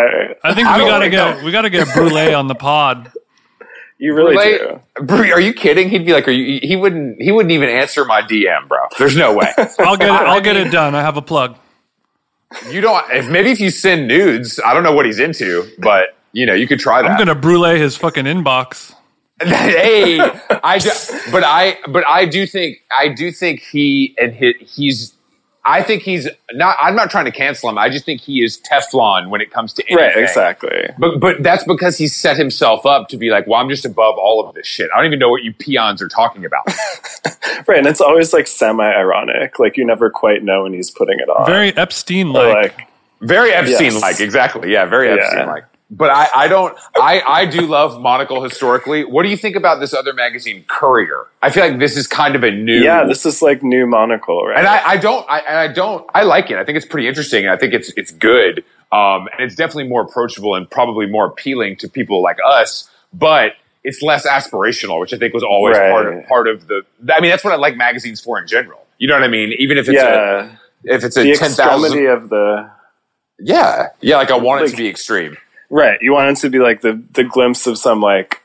I think I we don't gotta get so. we gotta get Brule on the pod. You really Brule- do. Bro, are you kidding? He'd be like, "Are you?" He wouldn't. He wouldn't even answer my DM, bro. There's no way. [laughs] I'll get it. I I'll get it done. I have a plug. you don't. If maybe if you send nudes, I don't know what he's into, but you know, you could try that. I'm gonna Brule his fucking inbox. [laughs] hey, I. ju- But I. But I do think. I do think he and he, he's. I think he's not. I'm not trying to cancel him. I just think he is Teflon when it comes to anything. Right, exactly. But but that's because he's set himself up to be like, well, I'm just above all of this shit. I don't even know what you peons are talking about. [laughs] Right, and it's always like semi-ironic. Like you never quite know when he's putting it on. Very Epstein-like. like Very Epstein like, Yes. exactly. Yeah, very Epstein-like. Yeah. But I, I don't I, I do love Monocle historically. What do you think about this other magazine, Courier? I feel like this is kind of a new yeah, this is like new monocle, right? and I, I don't I, and I don't I like it. I think it's pretty interesting and I think it's it's good. Um, and it's definitely more approachable and probably more appealing to people like us, but it's less aspirational, which I think was always Right. part of part of the I mean that's what I like magazines for in general. You know what I mean? Even if it's yeah, a if it's the a ten thousand of the Yeah, yeah. Like I want it Like- to be extreme. Right. You want it to be like the the glimpse of some like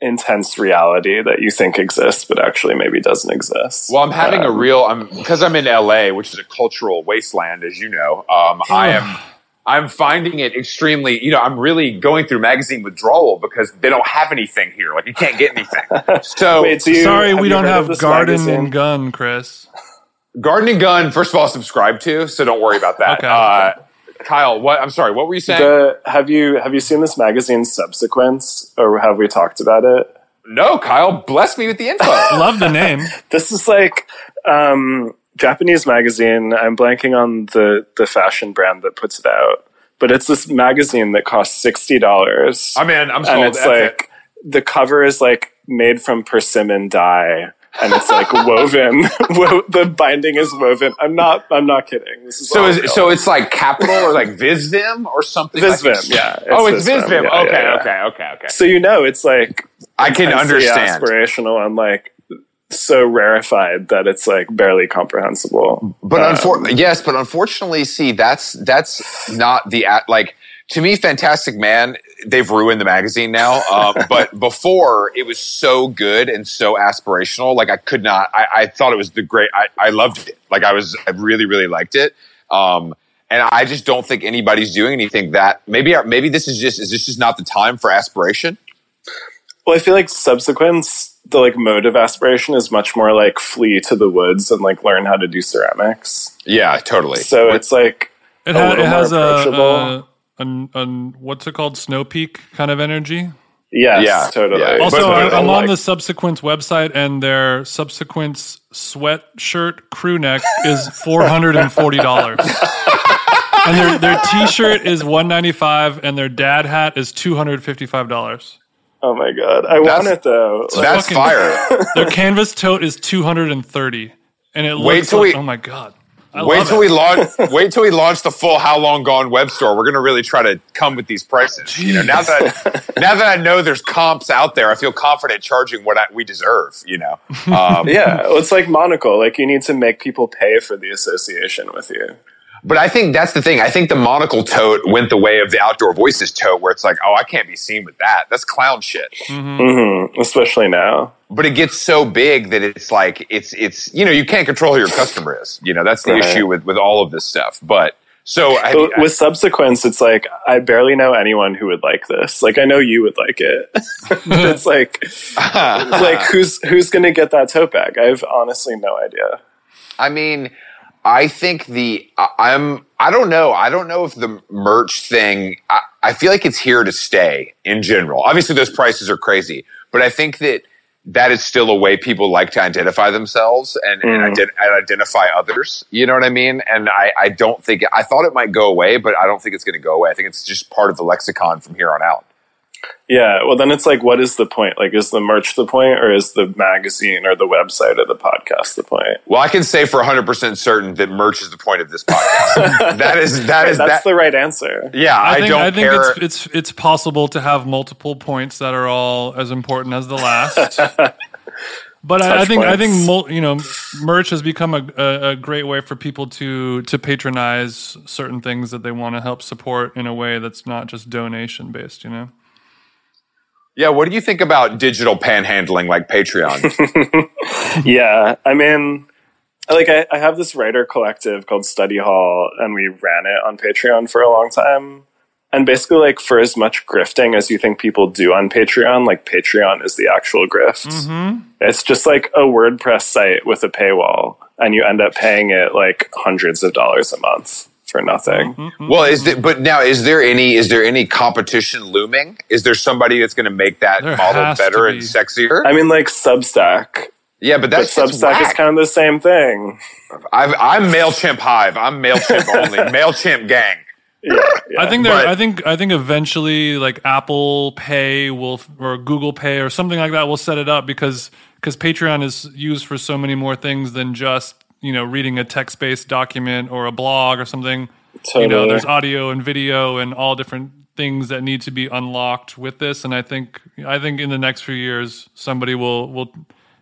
intense reality that you think exists, but actually maybe doesn't exist. Well, I'm having a Um, real. I'm because I'm in LA, which is a cultural wasteland, as you know. Um, I am. [sighs] I'm finding it extremely. You know, I'm really going through magazine withdrawal because they don't have anything here. Like you can't get anything. [laughs] So Wait, do you, Sorry, we don't have Garden magazine? and Gun, Chris. Garden and Gun. First of all, subscribe to. So don't worry about that. Okay. Uh, Kyle, what? I'm sorry. What were you saying? The, have you have you seen this magazine Subsequence, or have we talked about it? no, Kyle. Bless me with the info. [laughs] Love the name. [laughs] This is like um, Japanese magazine. I'm blanking on the the fashion brand that puts it out, but it's this magazine that costs sixty dollars. I'm in. I'm sold. and it's That's it. like the cover is like made from persimmon dye and it's like woven [laughs] the binding is woven i'm not i'm not kidding this is So is real. so it's like Kapital or like Visvim or something. Visvim, like, yeah, oh, it's it's Visvim, yeah, okay, yeah, yeah. okay, okay, okay. so you know it's like I can understand. aspirational and like so rarefied that it's like barely comprehensible But Um, unfor- yes, but unfortunately, see, that's that's not the like to me, Fantastic Man. They've ruined the magazine now. Um, [laughs] but before, it was so good and so aspirational. Like I could not. I, I thought it was the great. I, I loved it. Like I was. I really, really liked it. Um, and I just don't think anybody's doing anything that maybe maybe this is just is this just not the time for aspiration? well i feel like subsequence the like mode of aspiration is much more like flee to the woods and like learn how to do ceramics Yeah, totally. so it's like It, A ha- little it more has a, a, an an what's it called snow peak kind of energy. yes Yeah, totally yeah. Also, But- but I- I'm on like- the subsequent website, and their subsequent sweatshirt crew neck is four hundred and forty dollars, [laughs] and their their T-shirt is one ninety five, and their dad hat is two hundred fifty five dollars. Oh my god, I That's- want it though. Like, That's fucking- fire. [laughs] Their canvas tote is two hundred and thirty, and it Wait looks till like, we- oh my god. I Wait till it. we launch. [laughs] Wait till we launch the full How Long Gone web store. We're going to really try to come with these prices. You know, now that now that I know there's comps out there, I feel confident charging what I, we deserve. You know, um, [laughs] yeah, well, it's like monocle. Like you need to make people pay for the association with you. But I think that's the thing. I think the monocle tote went the way of the outdoor voices tote, where it's like, oh, I can't be seen with that. That's clown shit. hmm Especially now. But it gets so big that it's like it's it's you know you can't control who your customer is. You know that's the Right. issue with with all of this stuff. But so I, But with subsequence, it's like I barely know anyone who would like this. Like I know you would like it. [laughs] [laughs] it's like [laughs] like who's who's gonna get that tote bag? I have honestly no idea. I mean, I think the I'm I don't know. I don't know if the merch thing. I, I feel like it's here to stay in general. Obviously, those prices are crazy, but I think that that is still a way people like to identify themselves and, and, Mm. ident- and identify others. You know what I mean? And I, I don't think I thought it might go away, but I don't think it's going to go away. I think it's just part of the lexicon from here on out. Yeah, well then it's like what is the point? Like is the merch the point or is the magazine or the website or the podcast the point? Well, I can say for 100% certain that merch is the point of this podcast. [laughs] that is that is That's that. the right answer. yeah, I, I think don't I think care. it's it's it's possible to have multiple points that are all as important as the last. [laughs] But I, I Touch think I think you know merch has become a, a, a great way for people to to patronize certain things that they want to help support in a way that's not just donation based. You know, Yeah, what do you think about digital panhandling like Patreon? [laughs] Yeah, I mean, like I, I have this writer collective called Study Hall, and we ran it on Patreon for a long time. And basically, like for as much grifting as you think people do on Patreon, like Patreon is the actual grift. Mm-hmm. It's just like a WordPress site with a paywall, and you end up paying it like hundreds of dollars a month for nothing. Mm-hmm, mm-hmm, well, is mm-hmm. there, but now is there any is there any competition looming? Is there somebody that's going to make that There model has to better and sexier? I mean, like Substack, yeah, but but that's just Substack is kind of the same thing. I've, I'm Mailchimp Hive. I'm Mailchimp only. [laughs] Mailchimp gang. Yeah, yeah. I think there. but- I think I think eventually like Apple Pay will or Google Pay or something like that will set it up because because Patreon is used for so many more things than just you know reading a text based document or a blog or something. You know, there's audio and video and all different things that need to be unlocked with this. And I think I think in the next few years somebody will will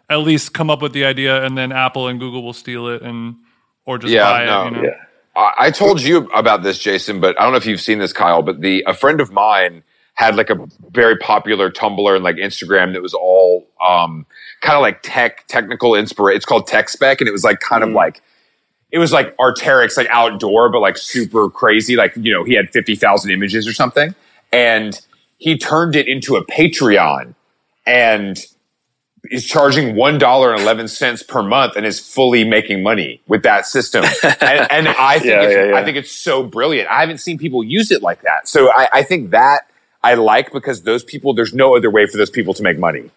at least come up with the idea and then Apple and Google will steal it and or just Yeah, buy no, it. You know? Yeah. I told you about this, Jason, but I don't know if you've seen this, Kyle. But the a friend of mine had like a very popular Tumblr and like Instagram that was all um, kind of like tech technical inspiration. It's called Tech Spec, and it was like kind of like it was like Arc'teryx, like outdoor, but like super crazy. Like you know, he had fifty thousand images or something, and he turned it into a Patreon, and is charging one dollar and eleven cents per month and is fully making money with that system. [laughs] and, and I think Yeah, it's, yeah, yeah. I think it's so brilliant. I haven't seen people use it like that. So I, I think that I like because those people, there's no other way for those people to make money.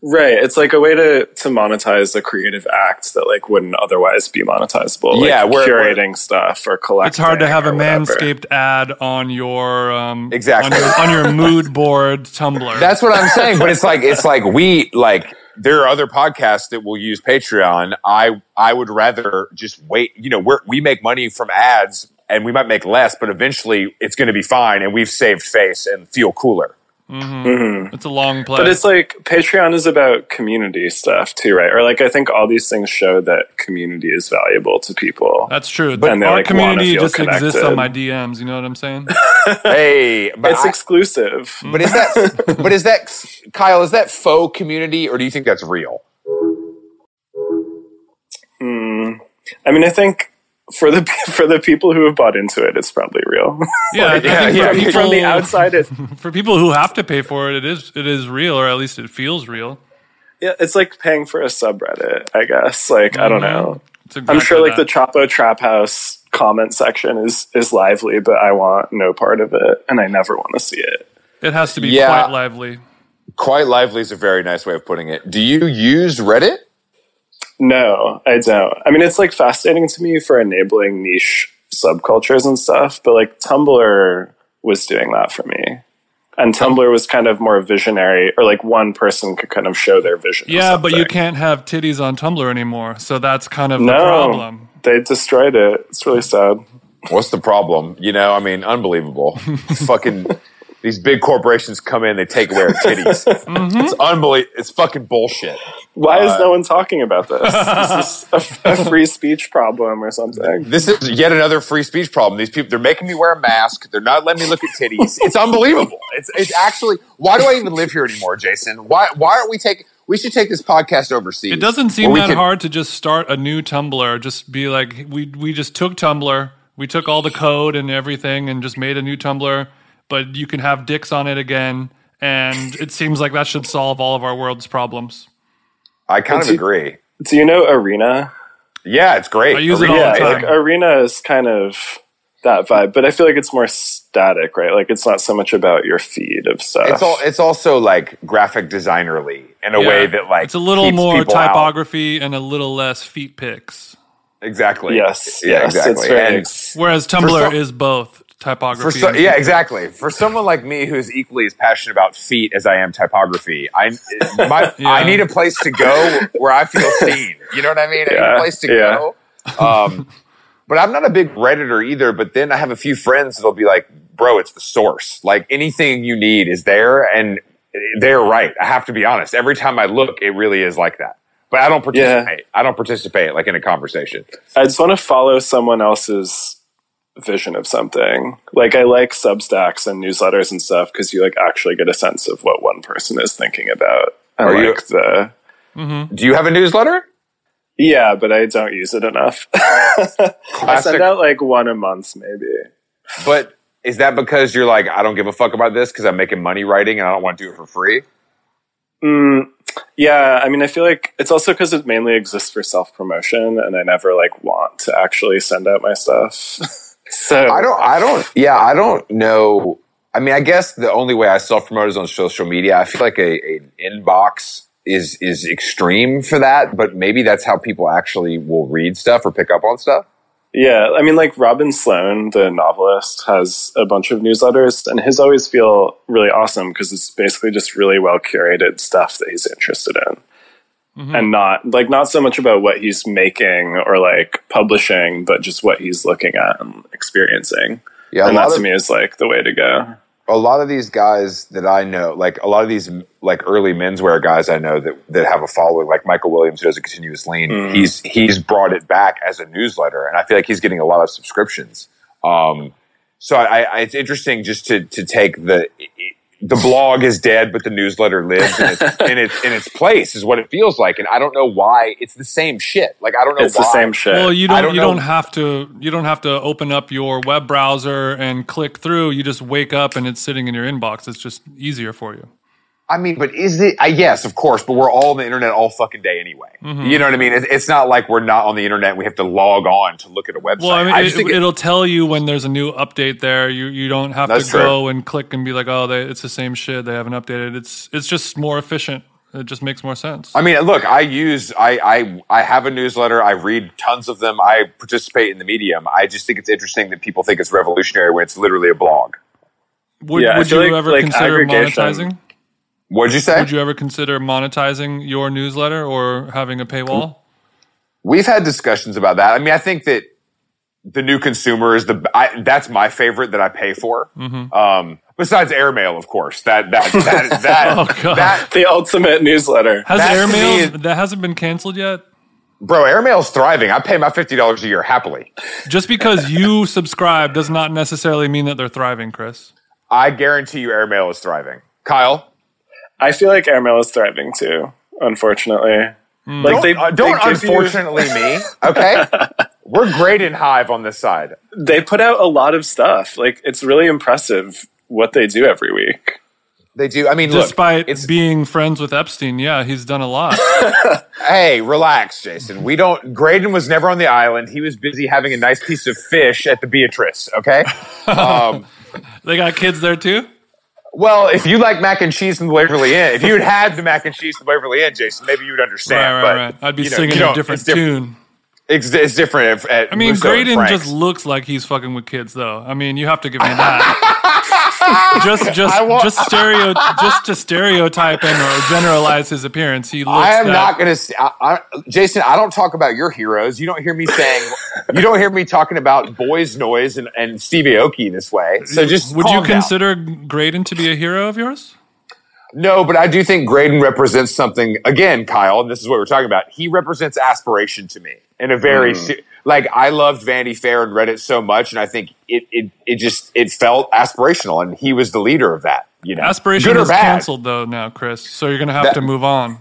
Right. It's like a way to to monetize a creative act that like wouldn't otherwise be monetizable. Like Yeah, where- curating stuff or collecting. It's hard to have a whatever. manscaped ad on your um, Exactly. on your, on your mood board Tumblr. [laughs] That's what I'm saying. But it's like it's like we like there are other podcasts that will use Patreon. I I would rather just wait. You know, we we make money from ads, and we might make less, but eventually it's going to be fine, and we've saved face and feel cooler. Mm-hmm. Mm-hmm. it's a long play. But it's like Patreon is about community stuff too, right? Or like I think all these things show that community is valuable to people. That's true. But they, our like, community feel just exists on my DMs. You know what I'm saying? [laughs] Hey, but it's I- exclusive. Mm-hmm. but is that [laughs] but is that Kyle? Is that faux community, or do you think that's real? Hmm. I mean, I think for the [laughs] for the people who have bought into it, it's probably real. [laughs] Yeah, I Yeah, yeah, for, people, From the outside, it [laughs] for people who have to pay for it, it is it is real, or at least it feels real. yeah, it's like paying for a subreddit. I guess. Like I don't mm-hmm. know. It's I'm sure like that. the Chapo Trap House comment section is is lively, but I want no part of it, and I never want to see it. it has to be Yeah. quite lively. Quite lively is a very nice way of putting it. Do you use Reddit? No, I don't. I mean, it's like fascinating to me for enabling niche subcultures and stuff, but like Tumblr was doing that for me. And Tumblr was kind of more visionary, or like one person could kind of show their vision. Yeah, but you can't have titties on Tumblr anymore, so that's kind of the No, problem. they destroyed it. It's really sad. What's the problem? You know, I mean, unbelievable. [laughs] fucking these big corporations come in, they take away our titties. [laughs] Mm-hmm. It's unbelievable. It's fucking bullshit. Why is uh, no one talking about this? Is this [laughs] a, a free speech problem or something? This is yet another free speech problem. These people, they're making me wear a mask. They're not letting me look at titties. It's unbelievable. It's, it's actually, why do I even live here anymore, Jason? Why, why aren't we taking, we should take this podcast overseas. It doesn't seem that can- hard to just start a new Tumblr. Just be like, we we just took Tumblr, we took all the code and everything, and just made a new Tumblr. But you can have dicks on it again, and it seems like that should solve all of our world's problems. I kind of agree. Do you know Arena? Yeah, it's great. I use it Arena- all the time. like Arena is kind of that vibe, but I feel like it's more static, right? Like it's not so much about your feed of stuff. It's all. It's also like graphic designerly in a Yeah. way that like it's a little keeps more people out. typography and a little less feet pics. Exactly. yes, Yeah. yes, exactly. It's very And- Whereas Tumblr some- is both typography. So, yeah, exactly. For someone like me who's equally as passionate about feet as I am typography, I my, [laughs] Yeah. I need a place to go where I feel seen. You know what I mean? I need a place to yeah. go. Um, but I'm not a big redditor either. But then I have a few friends that'll be like, "Bro, it's the source. Like anything you need is there, and they're right. I have to be honest. Every time I look, it really is like that." But I don't participate. I don't participate like in a conversation. I just want to follow someone else's vision of something. Like I like Substacks and newsletters and stuff because you like actually get a sense of what one person is thinking about. And Are you- like the Do you have a newsletter? yeah, but I don't use it enough. [laughs] I send out like one a month, maybe. But is that because you're like, I don't give a fuck about this because I'm making money writing and I don't want to do it for free? Mm, yeah, I mean, I feel like it's also because it mainly exists for self promotion, and I never like want to actually send out my stuff. [laughs] so I don't, I don't, yeah, I don't know. I mean, I guess the only way I self promote is on social media. I feel like a, a inbox is is extreme for that, but maybe that's how people actually will read stuff or pick up on stuff. Yeah, I mean, like Robin Sloan, the novelist, has a bunch of newsletters, and his always feel really awesome because it's basically just really well curated stuff that he's interested in, and not like not so much about what he's making or like publishing, but just what he's looking at and experiencing. Yeah, and that to of, me is like the way to go. a lot of these guys that I know, like a lot of these like early menswear guys I know that that have a following, like Michael Williams, who does a continuous lean. He's he's brought it back as a newsletter, and I feel like he's getting a lot of subscriptions. Um, so I, I, it's interesting just to to take the the blog is dead, but the newsletter lives in its, [laughs] in its in its place is what it feels like, and I don't know why it's the same shit. Like I don't know It's why. the same shit. Well, you don't, don't you know. don't have to you don't have to open up your web browser and click through. You just wake up and it's sitting in your inbox. It's just easier for you. I mean, but is it? I yes, of course, but we're all on the internet all fucking day anyway. Mm-hmm. You know what I mean? It, it's not like we're not on the internet. We have to log on to look at a website. Well, I mean, just it, think it- it'll tell you when there's a new update there. You you don't have That's to true. go and click and be like, oh, they, it's the same shit. They haven't updated. It's it's just more efficient. It just makes more sense. I mean, look, I use, I, I, I have a newsletter. I read tons of them. I participate in the medium. I just think it's interesting that people think it's revolutionary when it's literally a blog. Would, Yeah, would you like- ever like consider aggregation- monetizing? What'd you say? Would you ever consider monetizing your newsletter or having a paywall? We've had discussions about that. I mean, I think that the new consumer is the I, that's my favorite that I pay for. Mm-hmm. Um, besides airmail, of course. That that that [laughs] that, Oh, God. that the ultimate newsletter. Has That to me airmail that hasn't been canceled yet? bro, airmail's thriving. I pay my fifty dollars a year happily. Just because you subscribe does not necessarily mean that they're thriving, Chris. I guarantee you, airmail is thriving. Kyle, I feel like airmail is thriving too. Unfortunately, like don't, they uh, don't they give you- unfortunately me. [laughs] Okay, we're great in Hive on this side. they put out a lot of stuff. Like it's really impressive what they do every week. They do. I mean, look, Despite it's being friends with Epstein, yeah, he's done a lot. [laughs] hey, relax, Jason. We don't. Graydon was never on the island. He was busy having a nice piece of fish at the Beatrice. Okay. [laughs] Um, they got kids there too. Well, if you like mac and cheese from the Waverly Inn, if you had had the mac and cheese from the Waverly Inn, Jason, maybe you would understand. Right, but right, right. I'd be you know, singing you a different it's different. tune. It's, it's different. At, at I mean, Musso and Graydon just looks like he's fucking with kids, though. I mean, you have to give me that. [laughs] [laughs] just, just, want- just stereo, just to stereotype him or generalize his appearance. He looks. I am that- not going to, Jason. I don't talk about your heroes. You don't hear me saying, [laughs] you don't hear me talking about Boys Noize and, and Stevie Aoki this way. So just Would you down. consider Graydon to be a hero of yours? No, but I do think Graydon represents something. Again, Kyle, and this is what we're talking about. He represents aspiration to me in a very hmm. se- like I loved Vanity Fair and read it so much, and I think it it it just it felt aspirational, and he was the leader of that. You know, Aspiration is bad. canceled though now, Chris. So you're gonna have That- to move on.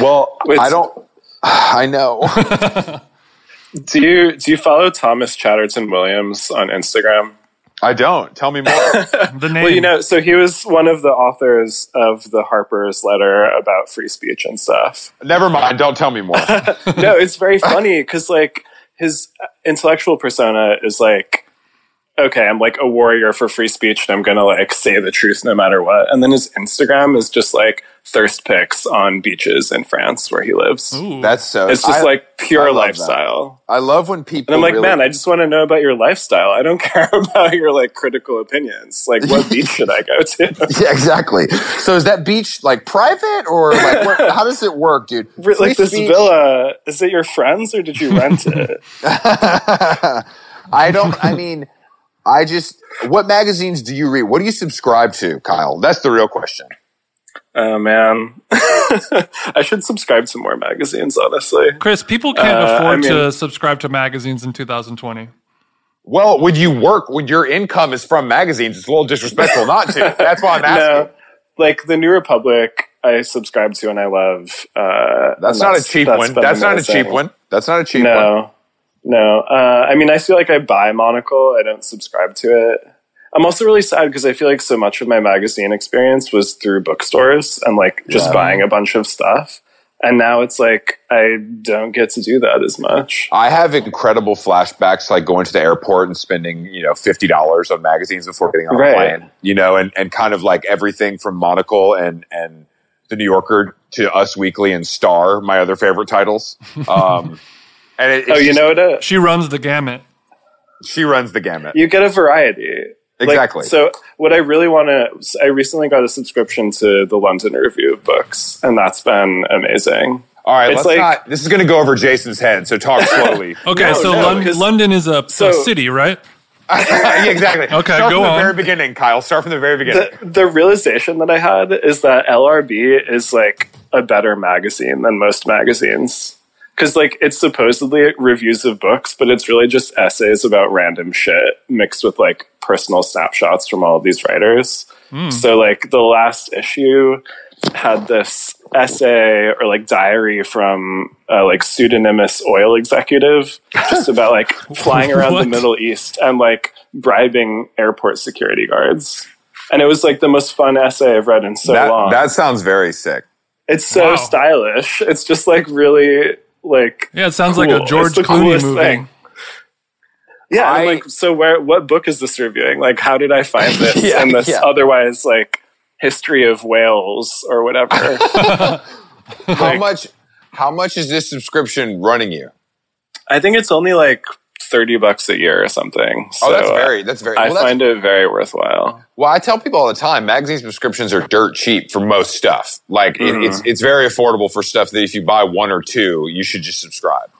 Well, Wait, I don't. [sighs] I know. [laughs] Do you do you follow Thomas Chatterton Williams on Instagram? I don't. Tell me more. [laughs] The name. Well, you know, so he was one of the authors of the Harper's letter about free speech and stuff. Never mind. Don't tell me more. [laughs] no, it's very funny because like his intellectual persona is like, okay, I'm like a warrior for free speech and I'm gonna like say the truth no matter what. And then his Instagram is just like thirst pics on beaches in France where he lives. Ooh. That's so. It's just I- like I pure that. lifestyle. I love when people. And I'm like, really- man, I just want to know about your lifestyle. I don't [laughs] care about your like critical opinions. Like, what [laughs] beach should I go to? [laughs] Yeah, exactly. So is that beach like private or like what, how does it work, dude? like this speech- villa, is it your friends or did you rent it? I don't. I mean, I just. What magazines do you read? What do you subscribe to, Kyle? That's the real question. oh man, [laughs] I should subscribe to more magazines. Honestly, Chris, people can't Uh, afford I mean- to subscribe to magazines in 2020. Well, when you work, when your income is from magazines, it's a little disrespectful not to. [laughs] That's why I'm asking. no, like the New Republic, I subscribe to and I love. Uh, That's and not a cheap that's one. been That's not a cheap one. That's not a cheap one. No. Uh, I mean, I feel like I buy Monocle. I don't subscribe to it. I'm also really sad because I feel like so much of my magazine experience was through bookstores and like just Yeah. buying a bunch of stuff. And now it's like I don't get to do that as much. I have incredible flashbacks, like going to the airport and spending, you know, fifty dollars on magazines before getting on a Right. plane. You know, and, and kind of like everything from Monocle and and the New Yorker to Us Weekly and Star, my other favorite titles. [laughs] Um, and it, it's Oh, you just- know what? Uh, She runs the gamut. she runs the gamut. you get a variety. Like, Exactly. so what I really want to, I recently got a subscription to the London Review of Books, and that's been amazing. All right, It's let's like- not. This is going to go over Jason's head, so talk [laughs] slowly. [laughs] Okay, No, so no, Lon- London is a, So- a city, right? [laughs] yeah, exactly. Okay, Start go from on. the very beginning, Kyle. Start from the very beginning. the, the realization that I had is that LRB is like a better magazine than most magazines. Because like it's supposedly reviews of books, but it's really just essays about random shit mixed with like personal snapshots from all of these writers. Hmm. So like the last issue had this essay or like diary from a like pseudonymous oil executive just about like [laughs] flying around the Middle East and like bribing airport security guards. And it was like the most fun essay I've read in so that, long. that sounds very sick. it's so Wow. stylish. It's just like really like Yeah, it sounds like a. George Clooney movie. thing. Yeah, I'm like so where what book is this reviewing? Like how did I find [laughs] this Yeah, and this yeah. otherwise like history of Wales or whatever? [laughs] [laughs] How much? How much is this subscription running you? I think it's only like thirty bucks a year or something. Oh, that's So, uh, very. That's very. I well, that's- find it very worthwhile. Well, I tell people all the time, magazine subscriptions are dirt cheap for most stuff. Like it, it's mm-hmm. it's very affordable for stuff that if you buy one or two, you should just subscribe.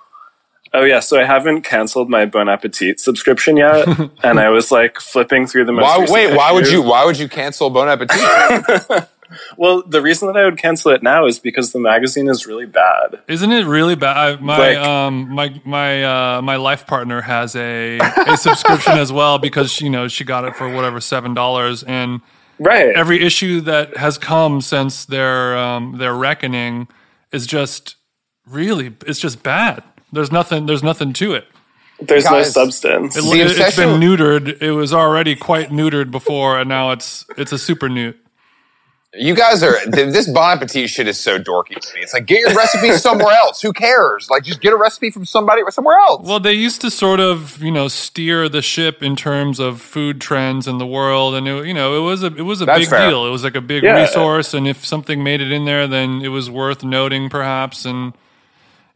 Oh yeah, so I haven't canceled my Bon Appetit subscription yet, [laughs] and I was like flipping through the most. Why? Wait, why would you? Why would you cancel Bon Appetit? [laughs] Well, the reason that I would cancel it now is because the magazine is really bad. Isn't it really bad? I, my Like- um my my uh my life partner has a a subscription as well because you know she got it for whatever seven dollars and Right. every issue that has come since their um their reckoning is just really it's just bad. There's nothing there's nothing to it. There's no Guys, It, substance. The it, has been neutered. It was already quite neutered before, and now it's it's a super newt. You guys are th- this Bon Appetit shit is so dorky to me. It's like get your recipe [laughs] somewhere else. Who cares? Like just get a recipe from somebody or somewhere else. Well, they used to sort of, you know, steer the ship in terms of food trends in the world, and it, you know, it was a it was a That's big fair. deal. It was like a big Yeah. resource, and if something made it in there, then it was worth noting, perhaps. And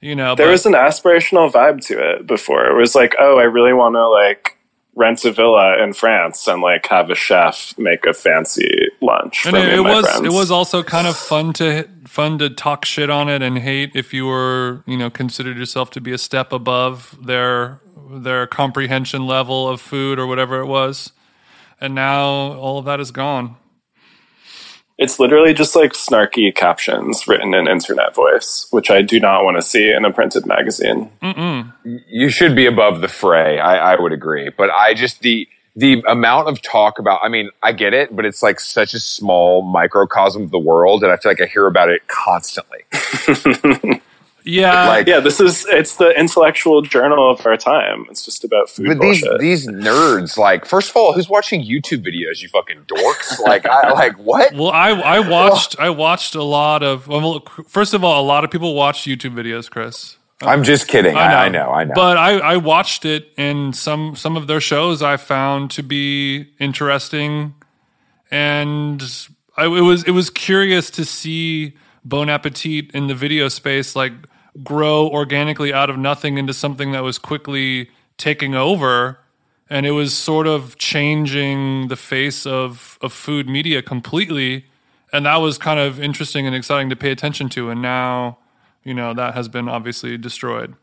you know, there but, was an aspirational vibe to it before. It was like, oh, I really want to like rent a villa in France and like have a chef make a fancy lunch for and me it, and it my was friends. it was also kind of fun to fun to talk shit on it and hate if you were you know considered yourself to be a step above their their comprehension level of food or whatever it was. And now all of that is gone. It's literally just like snarky captions written in internet voice, which I do not want to see in a printed magazine. you should be above the fray. I, I would agree, but I just the the amount of talk about. I mean, I get it, but it's like such a small microcosm of the world, and I feel like I hear about it constantly. [laughs] Yeah, Like, Yeah, this is it's the intellectual journal of our time. It's just about food but these bullshit. these nerds, like, first of all, who's watching YouTube videos? You fucking dorks! Like, I like what? Well, I I watched I watched a lot of. Well, first of all, a lot of people watch YouTube videos, Chris. I'm just kidding. I, I know. I know. But I, I watched it, and some some of their shows I found to be interesting, and I, it was it was curious to see Bon Appetit in the video space like grow organically out of nothing into something that was quickly taking over. And it was sort of changing the face of, of food media completely. And that was kind of interesting and exciting to pay attention to. And now, you know, that has been obviously destroyed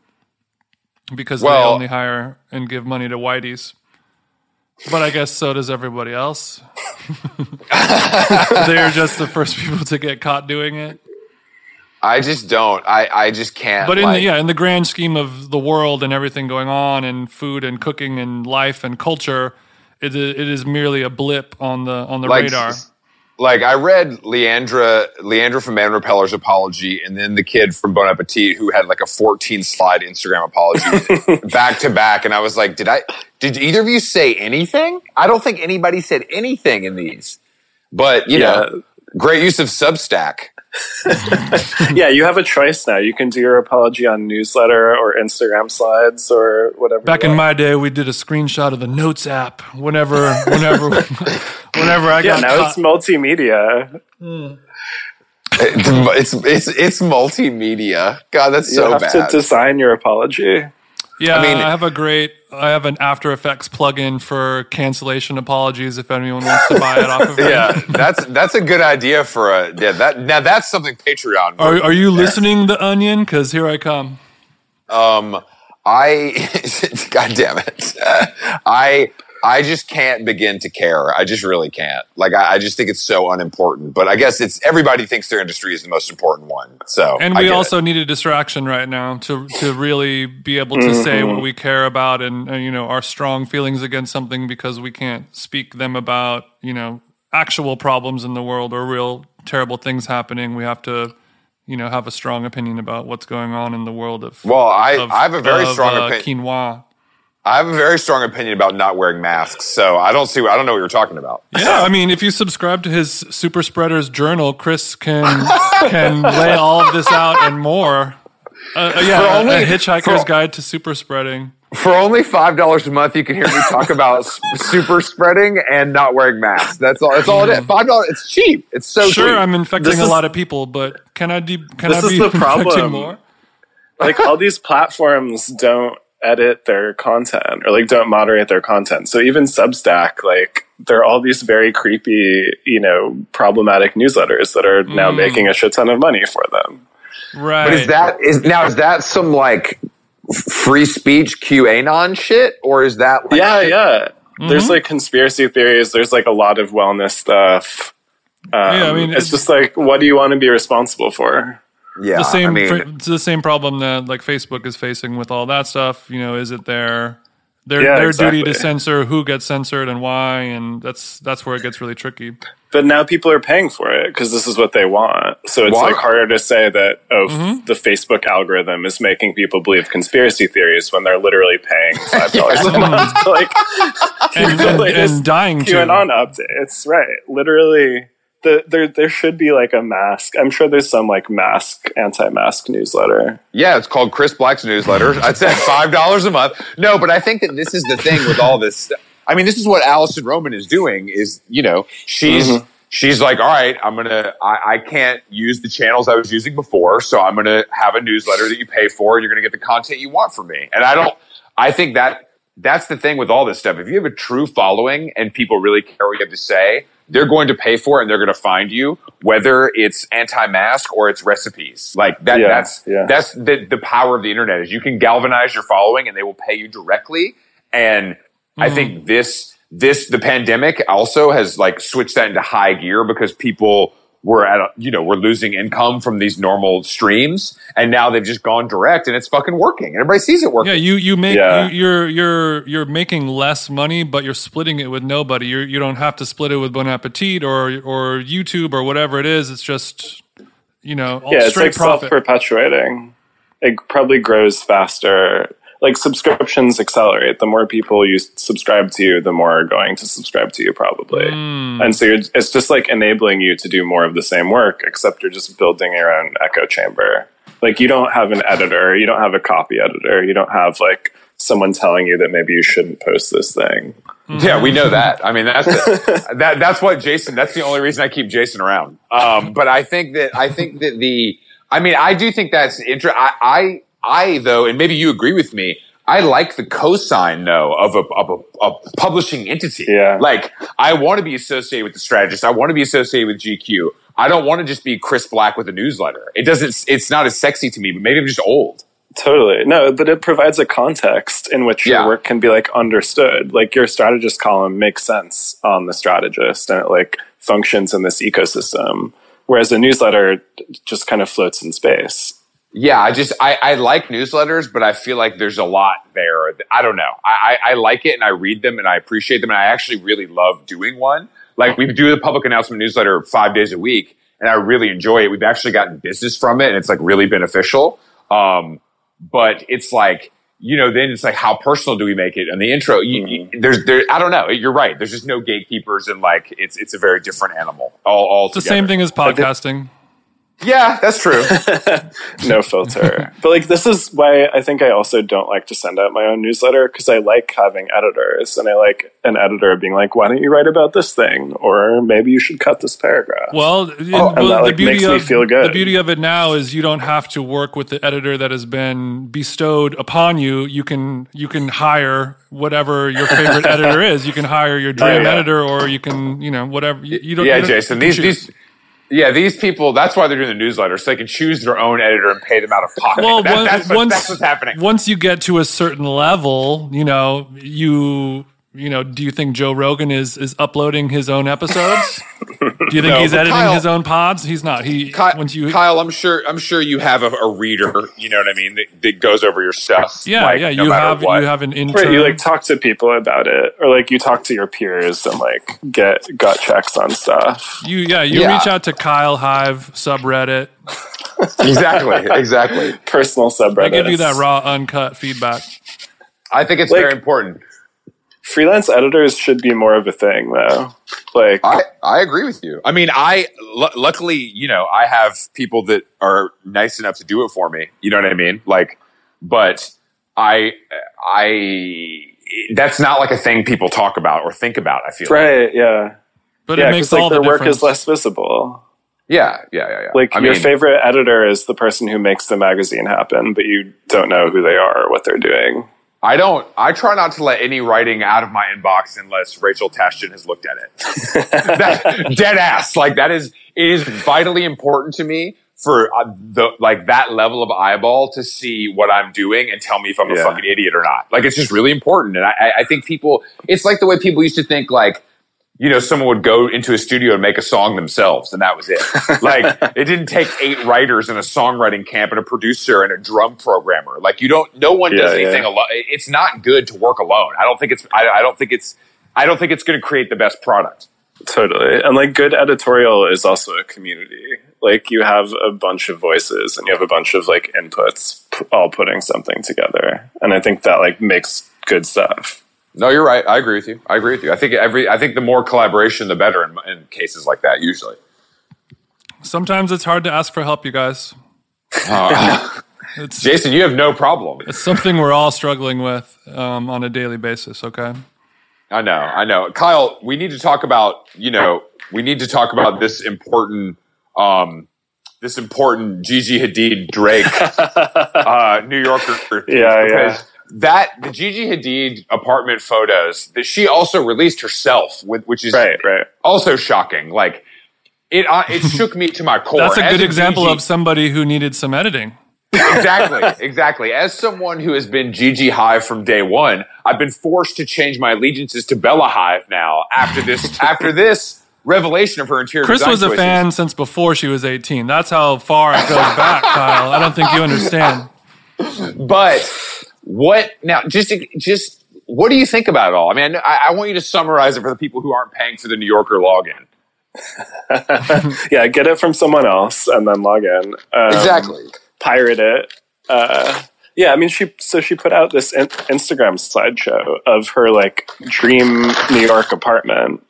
because they only hire and give money to whiteys. But I guess so does everybody else. [laughs] They're just the first people to get caught doing it. I just don't. I I just can't. But in like, the yeah, in the grand scheme of the world and everything going on and food and cooking and life and culture, it is, it is merely a blip on the on the like, radar. Like I read Leandra Leandra from Man Repeller's apology, and then the kid from Bon Appetit who had like a 14 slide Instagram apology [laughs] back to back, and I was like, did I? Did either of you say anything? I don't think anybody said anything in these, but you know, great use of Substack. [laughs] yeah, you have a choice now. You can do your apology on newsletter or Instagram slides or whatever. Back in my day, we did a screenshot of the Notes app. Whenever, whenever, [laughs] whenever I yeah, got now caught, it's multimedia. It's it's it's multimedia. God, that's You so have bad. to design your apology. Yeah, I mean- I have a great, I have an After Effects plugin for cancellation apologies. If anyone wants to buy it off of [laughs] me. yeah, that's that's a good idea for a yeah. That now that's something Patreon. Are, are you listening, The Onion? Because here I come. Um, I, [laughs] God damn it, [laughs] I, I just can't begin to care. I just really can't. Like, I, I, just think it's so unimportant. But I guess it's everybody thinks their industry is the most important one. So, and we also it. need a distraction right now to to really be able to mm-hmm. say what we care about and, and you know our strong feelings against something because we can't speak them about you know actual problems in the world or real terrible things happening. We have to you know have a strong opinion about what's going on in the world of well i, of, I have a very of, strong uh, opinion quinoa I have a very strong opinion about not wearing masks, so I don't see. I don't know what you're talking about. Yeah, [laughs] I mean, if you subscribe to his Super Spreaders Journal, Chris can can [laughs] lay all of this out and more. Uh, uh yeah, only, a Hitchhiker's for, Guide to Super Spreading. For only five dollars a month, you can hear me talk about super spreading and not wearing masks. That's all. That's all it is. Five dollars. It's cheap. It's so cheap. sure. Cheap. I'm infecting this a is, lot of people, but can I? De- can I be [laughs] infecting more? Like all these platforms don't edit their content or like don't moderate their content. So even Substack, like there are all these very creepy, you know, problematic newsletters that are now mm. making a shit ton of money for them. Right. But is that is now is that some like free speech QAnon shit or is that like Yeah, yeah. Mm-hmm. There's like conspiracy theories, there's like a lot of wellness stuff. Um, yeah, I mean, it's, it's just like, what do you want to be responsible for? Yeah, the same. I mean, it's the same problem that like Facebook is facing with all that stuff. You know, is it their their yeah, their exactly. duty to censor who gets censored and why? And that's that's where it gets really tricky. But now people are paying for it because this is what they want. So it's like harder to say that oh, mm-hmm. the Facebook algorithm is making people believe conspiracy theories when they're literally paying [laughs] five dollars a month, like and, [laughs] and, and dying QAnon to. updates. Right, literally the, there there should be like a mask. I'm sure there's some like mask anti-mask newsletter. Yeah, it's called Chris Black's newsletter. [laughs] I'd say five dollars a month. No, but I think that this is the thing with all this. I mean, this is what Alison Roman is doing. Is you know she's. Mm-hmm. She's like, all right, I'm gonna. I, I can't use the channels I was using before, so I'm gonna have a newsletter that you pay for, and you're gonna get the content you want from me. And I don't. I think that that's the thing with all this stuff. If you have a true following and people really care what you have to say, they're going to pay for it and they're going to find you, whether it's anti-mask or it's recipes. Like that, yeah, that's, yeah. that's the, the power of the internet is you can galvanize your following and they will pay you directly. And mm-hmm. I think this, this, the pandemic also has like switched that into high gear because people we're at a, you know we're losing income from these normal streams and now they've just gone direct and it's fucking working and everybody sees it working yeah you you make yeah. you, are you're you're making less money but you're splitting it with nobody you're, you don't have to split it with bon appetit or or youtube or whatever it is it's just you know yeah it's like profit. self-perpetuating it probably grows faster like subscriptions accelerate. The more people you subscribe to you, the more are going to subscribe to you probably. Mm. And so it's just like enabling you to do more of the same work, except you're just building your own echo chamber. Like you don't have an editor, you don't have a copy editor, you don't have like someone telling you that maybe you shouldn't post this thing. Yeah, we know that. I mean, that's [laughs] that. That's what Jason. That's the only reason I keep Jason around. Um, but I think that I think that the. I mean, I do think that's interesting. I I though, and maybe you agree with me, I like the cosign though of a, of a, a publishing entity. Yeah. Like I want to be associated with the strategist. I want to be associated with GQ. I don't want to just be Chris Black with a newsletter. It doesn't, it's not as sexy to me, but maybe I'm just old. Totally. No, but it provides a context in which your yeah. work can be like understood. Like your strategist column makes sense on the strategist and it like functions in this ecosystem. Whereas a newsletter just kind of floats in space yeah, I just I, I like newsletters, but I feel like there's a lot there. I don't know. I, I, I like it and I read them and I appreciate them and I actually really love doing one. Like we do the public announcement newsletter five days a week and I really enjoy it. We've actually gotten business from it and it's like really beneficial. Um, but it's like you know, then it's like how personal do we make it? And the intro, you, you, mm-hmm. there's there. I don't know. You're right. There's just no gatekeepers and like it's it's a very different animal. All all. It's the same thing as podcasting. Yeah, that's true. [laughs] no filter. but like this is why I think I also don't like to send out my own newsletter because I like having editors and I like an editor being like, "Why don't you write about this thing?" or maybe you should cut this paragraph. Well, oh, well that, like, the beauty of, The beauty of it now is you don't have to work with the editor that has been bestowed upon you. You can you can hire whatever your favorite [laughs] editor is. You can hire your dream oh, yeah. editor, or you can you know whatever you, you don't. Yeah, you don't, Jason. These these yeah, these people, that's why they're doing the newsletter, so they can choose their own editor and pay them out of pocket. Well, [laughs] that, that's, what, once, that's what's happening. Once you get to a certain level, you know, you you know, do you think Joe Rogan is is uploading his own episodes? do you think No, he's editing Kyle- his own pods? He's not. He Kyle, once you Kyle, I'm sure I'm sure you have a, a reader. You know what I mean? That, that goes over your stuff. yeah like, yeah no you matter have what. you have an intern. Right, you like talk to people about it, or like you talk to your peers and like get gut checks on stuff. you yeah you Yeah. reach out to Kyle Hive subreddit. [laughs] exactly, exactly. Personal subreddit. They give you that raw uncut feedback. I think it's Like- very important. Freelance editors should be more of a thing, though. Like, I, I agree with you. I mean, I luckily, you know, I have people that are nice enough to do it for me. You know what I mean? Like, but I, I, that's not like a thing people talk about or think about. I feel like. right? Yeah, But yeah, it makes because like all their the work is less visible. Yeah, yeah, yeah, yeah. Like I your mean, favorite editor is the person who makes the magazine happen, but you don't know who they are or what they're doing. I don't. I try not to let any writing out of my inbox unless Rachel Tashjian has looked at it. [laughs] that, dead ass. Like that is it is vitally important to me for uh, the like that level of eyeball to see what I'm doing and tell me if I'm a fucking idiot or not. Like it's just really important. And I, I- I think people. It's like the way people used to think like. You know, someone would go into a studio and make a song themselves, and that was it. Like, [laughs] it didn't take eight writers and a songwriting camp and a producer and a drum programmer. Like, you don't. No one does anything yeah. alone. It's not good to work alone. I don't think it's. I, I don't think it's. I don't think it's going to create the best product. Totally. And like good editorial is also a community. Like you have a bunch of voices and you have a bunch of like inputs p- all putting something together. And I think that like makes good stuff. No, you're right. I agree with you. I agree with you. I think every. I think the more collaboration, the better in, in cases like that. Usually. Sometimes it's hard to ask for help, you guys. Uh, [laughs] It's, Jason, you have no problem. it's something we're all struggling with um, on a daily basis. Okay. I know. I know. Kyle, we need to talk about. You know, we need to talk about this important. Um, this important Gigi Hadid Drake [laughs] uh, New Yorker. Yeah, yeah. Because That the Gigi Hadid apartment photos that she also released herself, with, which is Right, right. also shocking. Like it, uh, it [laughs] shook me to my core. That's a As good example Gigi- of somebody who needed some editing. exactly, [laughs] exactly. As someone who has been Gigi Hive from day one, I've been forced to change my allegiances to Bella Hive now. After this, [laughs] after this revelation of her interior Chris design was a choices. fan since before she was 18. That's how far it goes back, Kyle. I don't think you understand. But what now? Just, just what do you think about it all? I mean, I, I want you to summarize it for the people who aren't paying for the New Yorker login. [laughs] Yeah, get it from someone else and then log in. Um, pirate it. Uh, yeah, I mean, she so she put out this in- Instagram slideshow of her like dream New York apartment,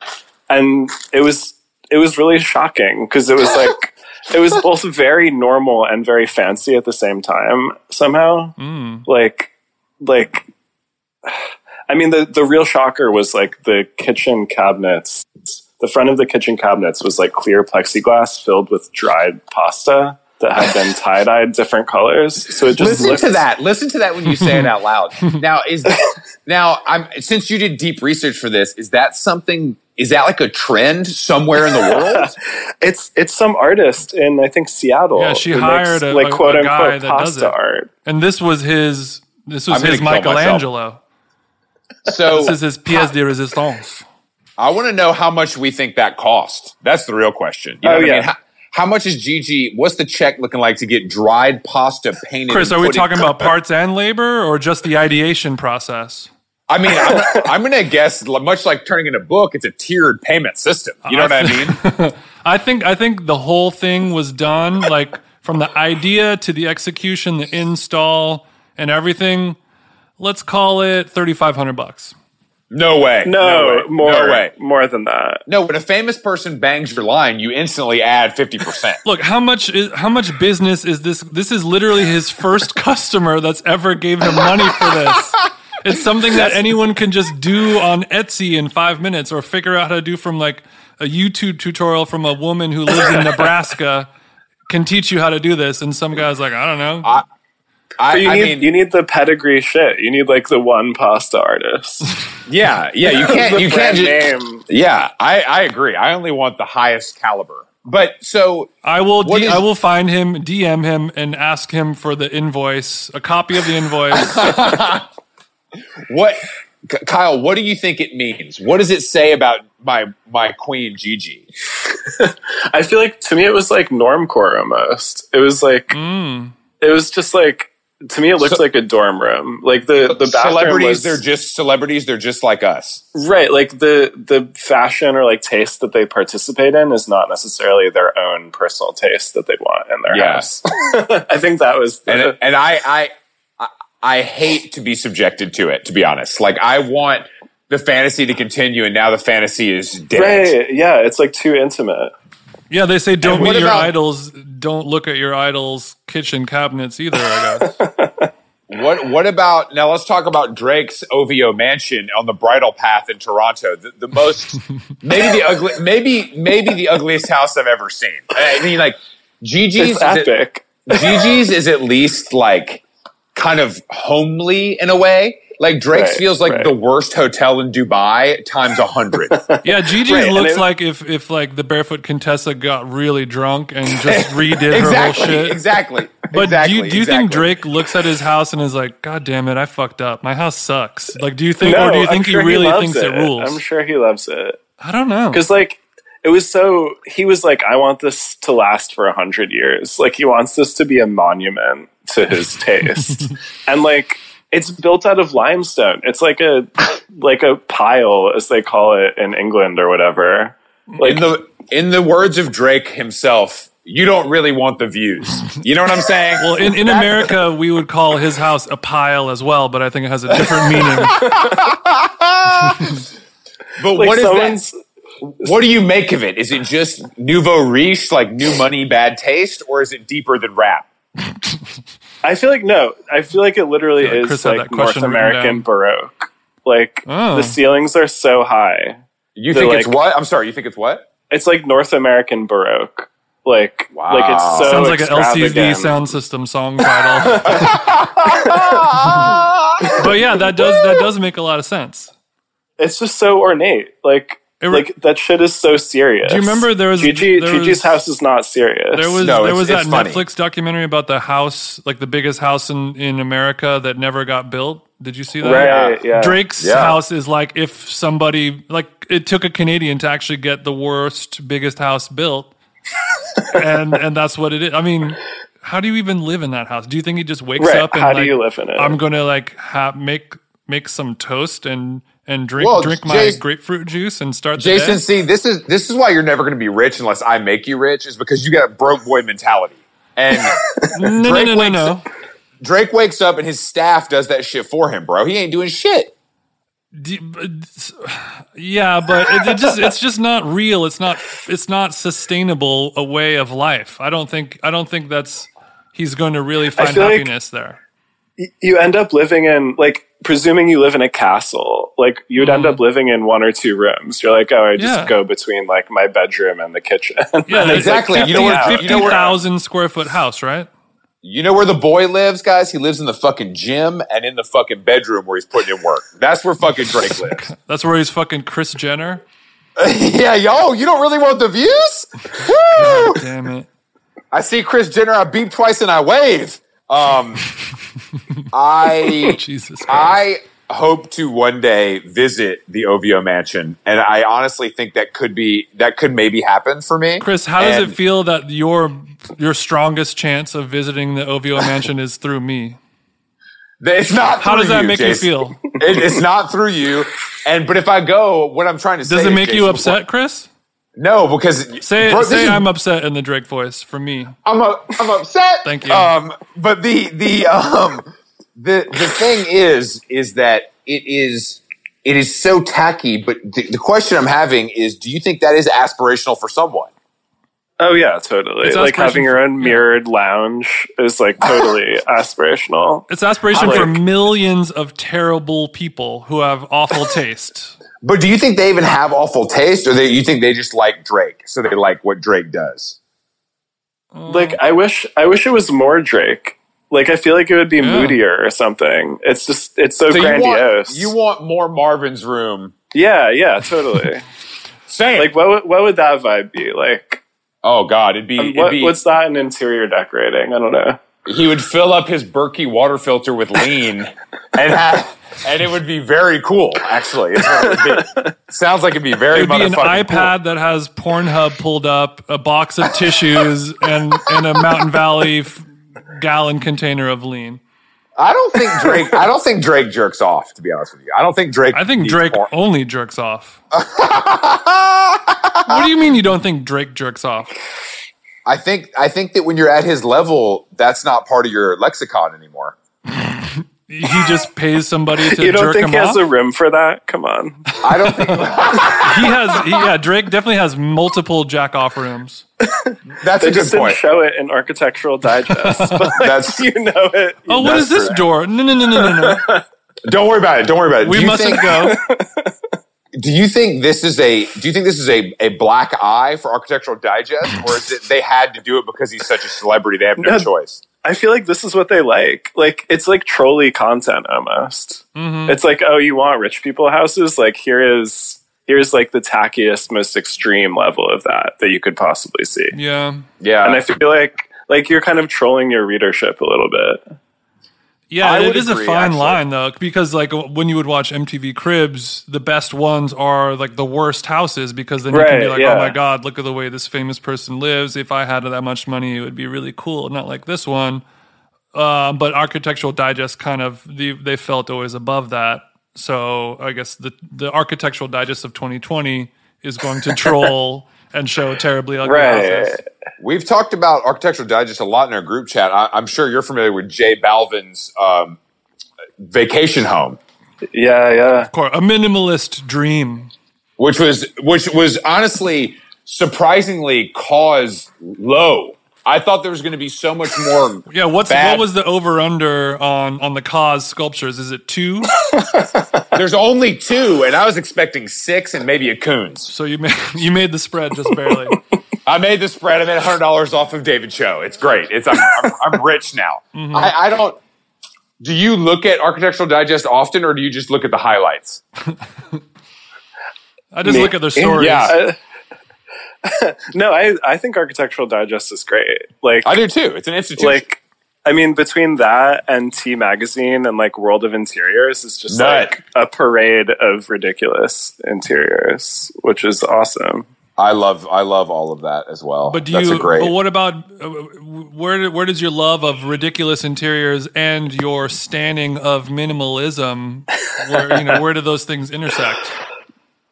and it was it was really shocking because it was like [laughs] it was both very normal and very fancy at the same time somehow. Like like. I mean, the, the real shocker was like the kitchen cabinets. The front of the kitchen cabinets was like clear plexiglass filled with dried pasta that had been tie dyed different colors. So it just Listen looked, to that. Listen to that when you say it out loud. [laughs] Now is now I'm since you did deep research for this, is that something is that like a trend somewhere in the world? [laughs] It's it's some artist in I think Seattle. Yeah, she hired makes, a- like a- quote a guy unquote that does pasta it. art. And this was his this was I'm his. Michelangelo. So [laughs] This is his pièce de résistance. I want to know how much we think that cost. That's the real question. You know Oh, what I yeah. mean? How, how much is Gigi? What's the check looking like to get dried pasta painted? Chris, are we talking about parts and labor or just the ideation process? I mean, I'm, [laughs] I'm going to guess, much like turning in a book, it's a tiered payment system. You know what I mean? [laughs] I think I think the whole thing was done like from the idea to the execution, the install, and everything. Let's call it thirty five hundred bucks. No way. No, way. more No way. more than that. No, when a famous person bangs your line, you instantly add 50%. [laughs] Look, how much is how much business is this? This is literally his first [laughs] customer that's ever gave him money for this. It's something that anyone can just do on Etsy in five minutes, or figure out how to do from like a YouTube tutorial from a woman who lives in [laughs] Nebraska can teach you how to do this. And some guy's like, I don't know. I, But you I need mean, you need the pedigree shit. You need like the one pasta artist. [laughs] yeah, yeah, you [laughs] can't, you can't just, name. yeah, I, I agree. I only want the highest caliber. But so I will D- is- I will find him, DM him, and ask him for the invoice, a copy of the invoice. [laughs] what K- Kyle, what do you think it means? What does it say about my my queen Gigi? I feel like to me it was like normcore almost. It was like Mm. it was just like to me it looks So- like a dorm room. Like the the bathroom celebrities, was, they're just celebrities. They're just like us. right. Like the the fashion or like taste that they participate in is not necessarily their own personal taste that they'd want in their Yeah. house. [laughs] I think that was the, and and I, I I I hate to be subjected to it. To be honest, like I want the fantasy to continue, and now the fantasy is dead. right. Yeah, it's like too intimate. Yeah, they say don't meet your about- idols. Don't look at your idols' kitchen cabinets either. I guess. [laughs] What what about now? Let's talk about Drake's OVO mansion on the Bridle Path in Toronto. The, the most [laughs] maybe the ugly maybe maybe the ugliest house I've ever seen. I mean, like Gigi's It's is it- epic. Gigi's is at least like kind of homely in a way. Like Drake's Right, feels like right. the worst hotel in Dubai times a hundred. [laughs] Yeah, Gigi's Right, looks it- like if if like the barefoot Contessa got really drunk and just [laughs] redid her whole exactly, shit. exactly. But exactly, do you, do you think. Drake looks at his house and is like, God damn it, I fucked up. My house sucks. Like, do you think, No, or do you I'm think sure he really loves thinks it, rules? I'm sure he loves it. I don't know. because like it was so he was like i want this to last for a hundred years like he wants this to be a monument to his taste [laughs] and like it's built out of limestone it's like a like a pile as they call it in england or whatever like in the in the words of Drake himself, you don't really want the views. You know what I'm saying? Well, in, in America, we would call his house a pile as well, but I think it has a different meaning. [laughs] but like what is that? What do you make of it? Is it just nouveau riche, like new money, bad taste, or is it deeper than rap? [laughs] i feel like no i feel like it literally like is Chris like north american baroque like Oh. the ceilings are so high You They're think it's like- what? I'm sorry. You think it's what? it's like north american baroque like Wow. like it's so Sounds like an LCD sound system song title. [laughs] but yeah, that does that does make a lot of sense. it's just so ornate. Like It re- like that shit is so serious. Do you remember there was- Gigi? there Gigi's was- house is not serious. There was No, there was that. Netflix documentary about the house, like the biggest house in, in America that never got built. Did you see that? right. Yeah. Drake's Yeah. house is like if somebody like it took a Canadian to actually get the worst biggest house built, [laughs] and and that's what it is. I mean, how do you even live in that house? Do you think he just wakes Right. up and How do like, you live in it? I'm gonna like ha- make make some toast and and drink Well, drink my Jason- grapefruit juice and start the Jason, day? see, this is this is why you're never going to be rich unless I make you rich, is because you got a broke boy mentality. And [laughs] No, no, Drake no, no, wakes no. Drake wakes up and his staff does that shit for him, bro. He ain't doing shit. Yeah, but it, it just it's just not real. It's not it's not sustainable a way of life. I don't think I don't think that's he's going to really find feel like- happiness there. You end up living in like presuming you live in a castle. Like you would end Mm-hmm. up living in one or two rooms. You're like, oh, I just Yeah. go between like my bedroom and the kitchen. [laughs] Yeah, [laughs] And it's, like, exactly. You know where- out. you know where- 50,000 square foot house, right? You know where the boy lives, guys? He lives in the fucking gym and in the fucking bedroom where he's putting in work. That's where fucking Drake [laughs] lives. That's where he's fucking Kris Jenner. yeah, yo, you don't really want the views? Woo! Damn it. I see Kris Jenner, I beep twice and I wave. Um, [laughs] I Jesus Christ. I hope to one day visit the OVO mansion, and I honestly think that could be that could maybe happen for me. Chris, how does it feel that your your strongest chance of visiting the OVO [laughs] mansion is through me? It's not. How does that make Jason. you feel? It, it's not through you, and but if I go, what I'm trying to say Does it make you upset, Chris? No, because Say bro, say is- I'm upset in the Drake voice for me. I'm a, I'm upset. Thank you. Um, but the the um the the thing is is that it is it is so tacky. But the, the question I'm having is, do you think that is aspirational for someone? Oh yeah, totally. It's Like having your own mirrored lounge is like totally [laughs] aspirational. It's aspiration Like- for millions of terrible people who have awful [laughs] taste. But do you think they even have awful taste, or they, you think they just like Drake, so they like what Drake does? Mm. Like I wish I wish it was more Drake. Like I feel like it would be Yeah. moodier or something. It's just it's so, So you grandiose. want, you want more Marvin's Room? yeah, yeah, totally. [laughs] Same. like what would- what would that vibe be? Like oh God, it'd be, um, it'd be what's that in interior decorating? I don't know. He would fill up his Berkey water filter with lean and have and it would be very cool. Actually, it sounds like it'd be very. It'd be an iPad that has Pornhub pulled up, a box of tissues, and and a Mountain Valley f- gallon container of lean. I don't think Drake. I don't think Drake jerks off. To be honest with you, I don't think Drake. I think Drake porn. only jerks off. what do you mean you don't think Drake jerks off? I think. I think that when you're at his level, that's not part of your lexicon anymore. [laughs] He just pays somebody to [laughs] You don't jerk think him he has off. a room for that? Come on. I don't think [laughs] he has, he, yeah. Drake definitely has multiple jack off rooms. that's They a good just didn't show it in Architectural Digest. but That's- you know it. Oh, what That's is this correct. door? No, no, no, no, no, no. Don't worry about it. Don't worry about it. We do mustn't think, go. Do you think this is a? Do you think this is a, a black eye for Architectural Digest, or is it they had to do it because he's such a celebrity? They have no No. choice. I feel like this is what they like. Like it's like trolley content almost. Mm-hmm. It's like, oh, you want rich people houses? Like here is here's like the tackiest, most extreme level of that that you could possibly see. Yeah. Yeah, And I feel like like you're kind of trolling your readership a little bit. Yeah, it agree, a fine actually. line though, because like when you would watch MTV Cribs, the best ones are like the worst houses because then you can be like, yeah. oh my god, look at the way this famous person lives. If I had that much money, it would be really cool. Not like this one. Uh, but Architectural Digest kind of they, they felt always above that. So I guess the the Architectural Digest of 2020 is going to [laughs] troll and show terribly ugly Right. houses. we've talked about Architectural Digest a lot in our group chat. I, I'm sure you're familiar with J Balvin's um, vacation home, Yeah, yeah. Of course, a minimalist dream. which was which was honestly surprisingly KAWS low. I thought there was going to be so much more. Yeah, what's Bad. what was the over under on on the KAWS sculptures? Is it two? [laughs] There's only two, and I was expecting six and maybe a Koons. so you made [laughs] you made the spread just barely. [laughs] I made the spread. I made hundred dollars off of David Cho. It's great. It's I'm, I'm, I'm rich now. Mm-hmm. I, I don't. Do you look at Architectural Digest often, or do you just look at the highlights? I just Me- look at their stories. Yeah. [laughs] No, I I think Architectural Digest is great. Like I do too. It's an institution. like I mean, between that and T Magazine and like World of Interiors, it's just Nut. like a parade of ridiculous interiors, which is awesome. I love I love all of that as well. But do That's you? a great. But what about uh, where? Where does your love of ridiculous interiors and your standing of minimalism? Where you know where do those things intersect?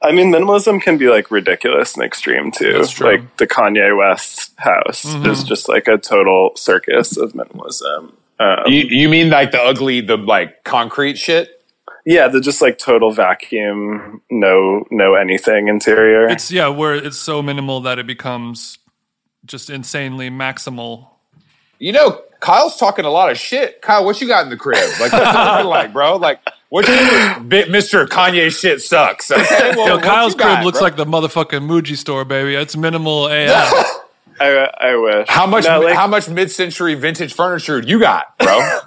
I mean, minimalism can be like ridiculous and extreme too. That's true. Like the Kanye West house is just like a total circus of minimalism. Um, you, you mean like the ugly, the like concrete shit? yeah, the just like total vacuum, no no anything interior. It's yeah, where it's so minimal that it becomes just insanely maximal. You know, Kyle's talking a lot of shit. Kyle, what you got in the crib? Like, what's it looking like, bro? Like, what you, Bit Mister Kanye shit sucks. Okay, well, Yo, Kyle's you got, crib looks bro? like the motherfucking Muji store, baby. It's minimal AF. [laughs] I, I wish. How much? No, like, how much mid-century vintage furniture you got, bro?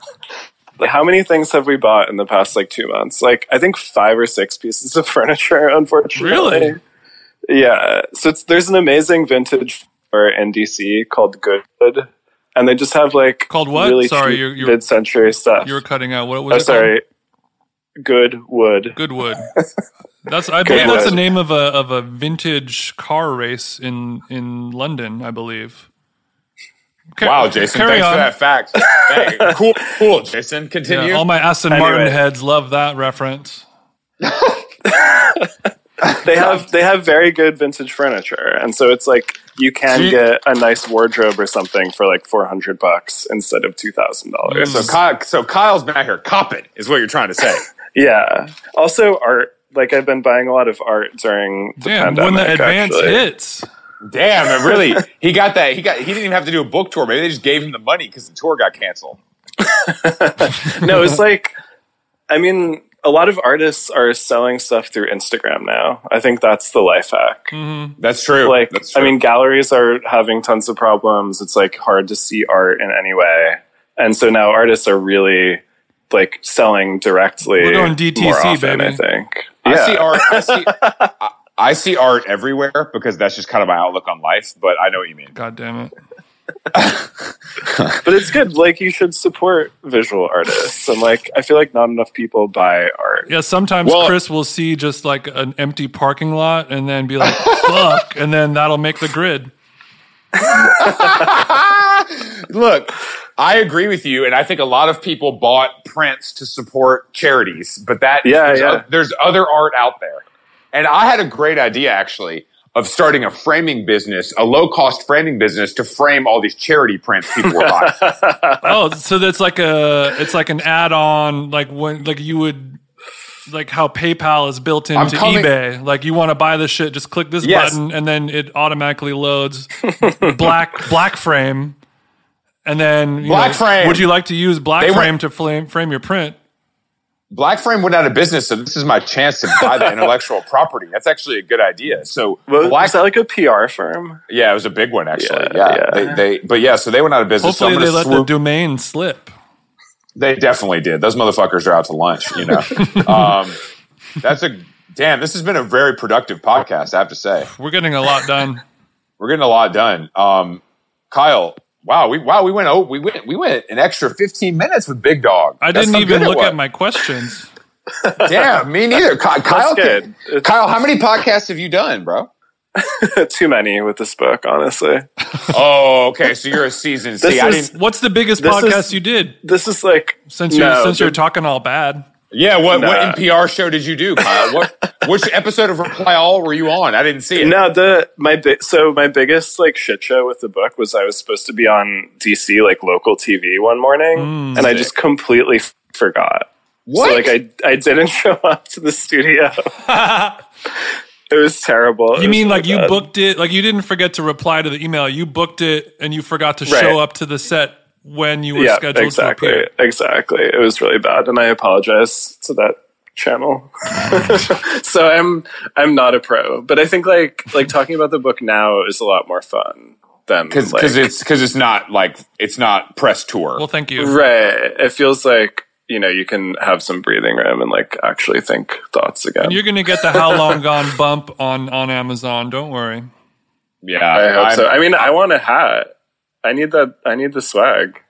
[laughs] how many things have we bought in the past like two months? Like I think five or six pieces of [laughs] furniture, unfortunately. Really? Yeah. So it's there's an amazing vintage store in DC called Goodwood, and they just have like Called what? Really Sorry, cheap you're- you're- mid-century stuff. You were cutting out. What oh, was oh, it? sorry. Called? Goodwood. [laughs] That's I believe Goodwood. that's the name of a of a vintage car race in in London, I believe. Ca- Wow, Jason, carry thanks on. for that fact. Hey, [laughs] cool, cool, Jason. Continue. Yeah, all my Aston Anyway. Martin heads love that reference. [laughs] They have they have very good vintage furniture, and so it's like you can So you- get a nice wardrobe or something for like four hundred bucks instead of two thousand dollars. so, Kyle, so Kyle's back here copping, is what you're trying to say. Yeah. Also, art. Like I've been buying a lot of art during the Damn, pandemic. when the advance actually. hits. Damn, it really, [laughs] he got that. He got. He didn't even have to do a book tour. Maybe they just gave him the money because the tour got canceled. [laughs] No, it's like, I mean, a lot of artists are selling stuff through Instagram now. I think that's the life hack. Mm-hmm. That's true. Like, That's true. I mean, galleries are having tons of problems. It's like hard to see art in any way, and so now artists are really like selling directly. We're going DTC, more often, baby. I think. I see art. I see. [laughs] I, I see art everywhere because that's just kind of my outlook on life. But I know what you mean. God damn it. but it's good. Like you should support visual artists, and like I feel like not enough people buy art. Yeah, sometimes Well- Chris will see just like an empty parking lot and then be like, fuck, and then that'll make the grid. [laughs] Look, I agree with you, and I think a lot of people bought prints to support charities, but that Yeah, there's, yeah. o- there's other art out there. And I had a great idea actually of starting a framing business, a low cost framing business to frame all these charity prints people were buying. [laughs] Oh, so that's like a it's like an add-on, like when like you would like how PayPal is built into coming- eBay. Like you want to buy this shit, just click this Yes. button, and then it automatically loads [laughs] black black frame. And then you Black frame. Would you like to use black They frame went- to frame frame your print? Black Frame went out of business, so this is my chance to buy the [laughs] intellectual property. That's actually a good idea. So Well, Black, is that like a PR firm? yeah, it was a big one actually. Yeah, Yeah, yeah. They, they, but yeah, so they went out of business. Hopefully, so they gonna let swoop- the domain slip. They definitely did. Those motherfuckers are out to lunch, you know. [laughs] um, that's a damn. This has been a very productive podcast, I have to say. We're getting a lot done. We're getting a lot done. Um, Kyle, wow, we wow we went oh we went we went an extra fifteen minutes with Big Dog. I That's didn't even look at my questions. [laughs] Damn, me neither. Ky- Kyle, good. can- Kyle, how many podcasts have you done, bro? [laughs] Too many with this book, honestly. Oh, okay. So you're a seasoned. This See, I is- didn't. What's the biggest podcast is- you did This is like since you no, since the- you're talking all bad? Yeah, what what NPR show did you do, Kyle? What [laughs] which episode of Reply All were you on? I didn't see it. No, the my bi- so my biggest like shit show with the book was I was supposed to be on DC like local TV one morning, mm. and I just completely f- forgot. What? So like I I didn't [laughs] show up to the studio. [laughs] it was terrible. It You was mean like really you bad. booked it? Like you didn't forget to reply to the email. You booked it and you forgot to Right. show up to the set when you were Yeah, scheduled exactly, to appear. exactly. It was really bad, and I apologize to that channel. [laughs] [laughs] so I'm I'm not a pro, but I think like like talking about the book now is a lot more fun than because like, it's because it's not like it's not press tour. Well, thank you. Right. It feels like, you know, you can have some breathing room and like actually think thoughts again. You're gonna get the How Long Gone bump on on Amazon. Don't worry. yeah, I hope I'm- so. I mean, I want a hat. I need that. I need the swag.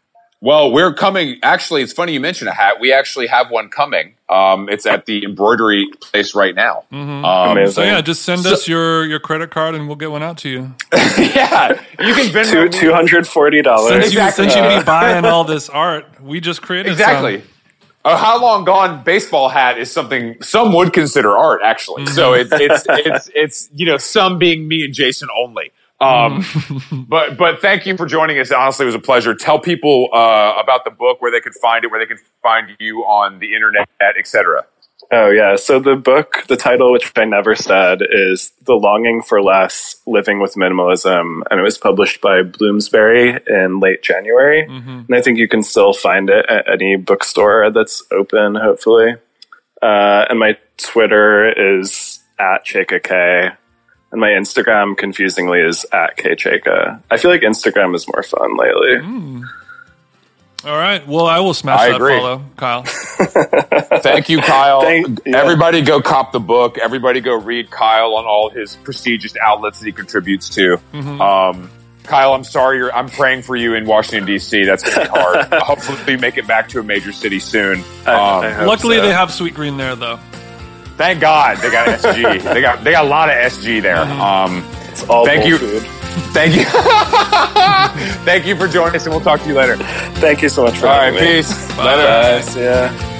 Well, we're coming. Actually, it's funny you mentioned a hat. We actually have one coming. Um, it's at the embroidery place right now. Um, Amazing. So yeah, just send us your your credit card and we'll get one out to you. [laughs] yeah, you can Venmo Two two hundred forty dollars. Since Exactly. you since you be [laughs] buying all this art, we just created exactly. Some. A how long gone baseball hat is something some would consider art, actually. So it's it's it's it's you know some being me and Jason only. Um, [laughs] but but thank you for joining us. Honestly, it was a pleasure. Tell people uh, about the book, where they could find it, where they can find you on the internet, etc. Oh yeah. So the book, the title, which I never said, is "The Longing for Less: Living with Minimalism," and it was published by Bloomsbury in late January. And I think you can still find it at any bookstore that's open, hopefully. Uh, and my Twitter is at Chayka K, and my Instagram, confusingly, is at Kchayka. I feel like Instagram is more fun lately. All right. Well, I will smash I that agree. follow, Kyle. [laughs] Thank you, Kyle. Thank- yeah. Everybody go cop the book. Everybody go read Kyle on all his prestigious outlets that he contributes to. Mm-hmm. Um, Kyle, I'm sorry. You're, I'm praying for you in Washington D.C. That's going to be hard. [laughs] Hopefully, make it back to a major city soon. I- Um, I hope Luckily, so. they have Sweetgreen there, though. Thank God they got SG. [laughs] they got they got a lot of SG there. Mm-hmm. Um, It's all Thank you. Food. thank you. [laughs] thank you for joining us, and we'll talk to you later. Thank you so much for All right, me. peace. Bye. Later. Bye. See ya.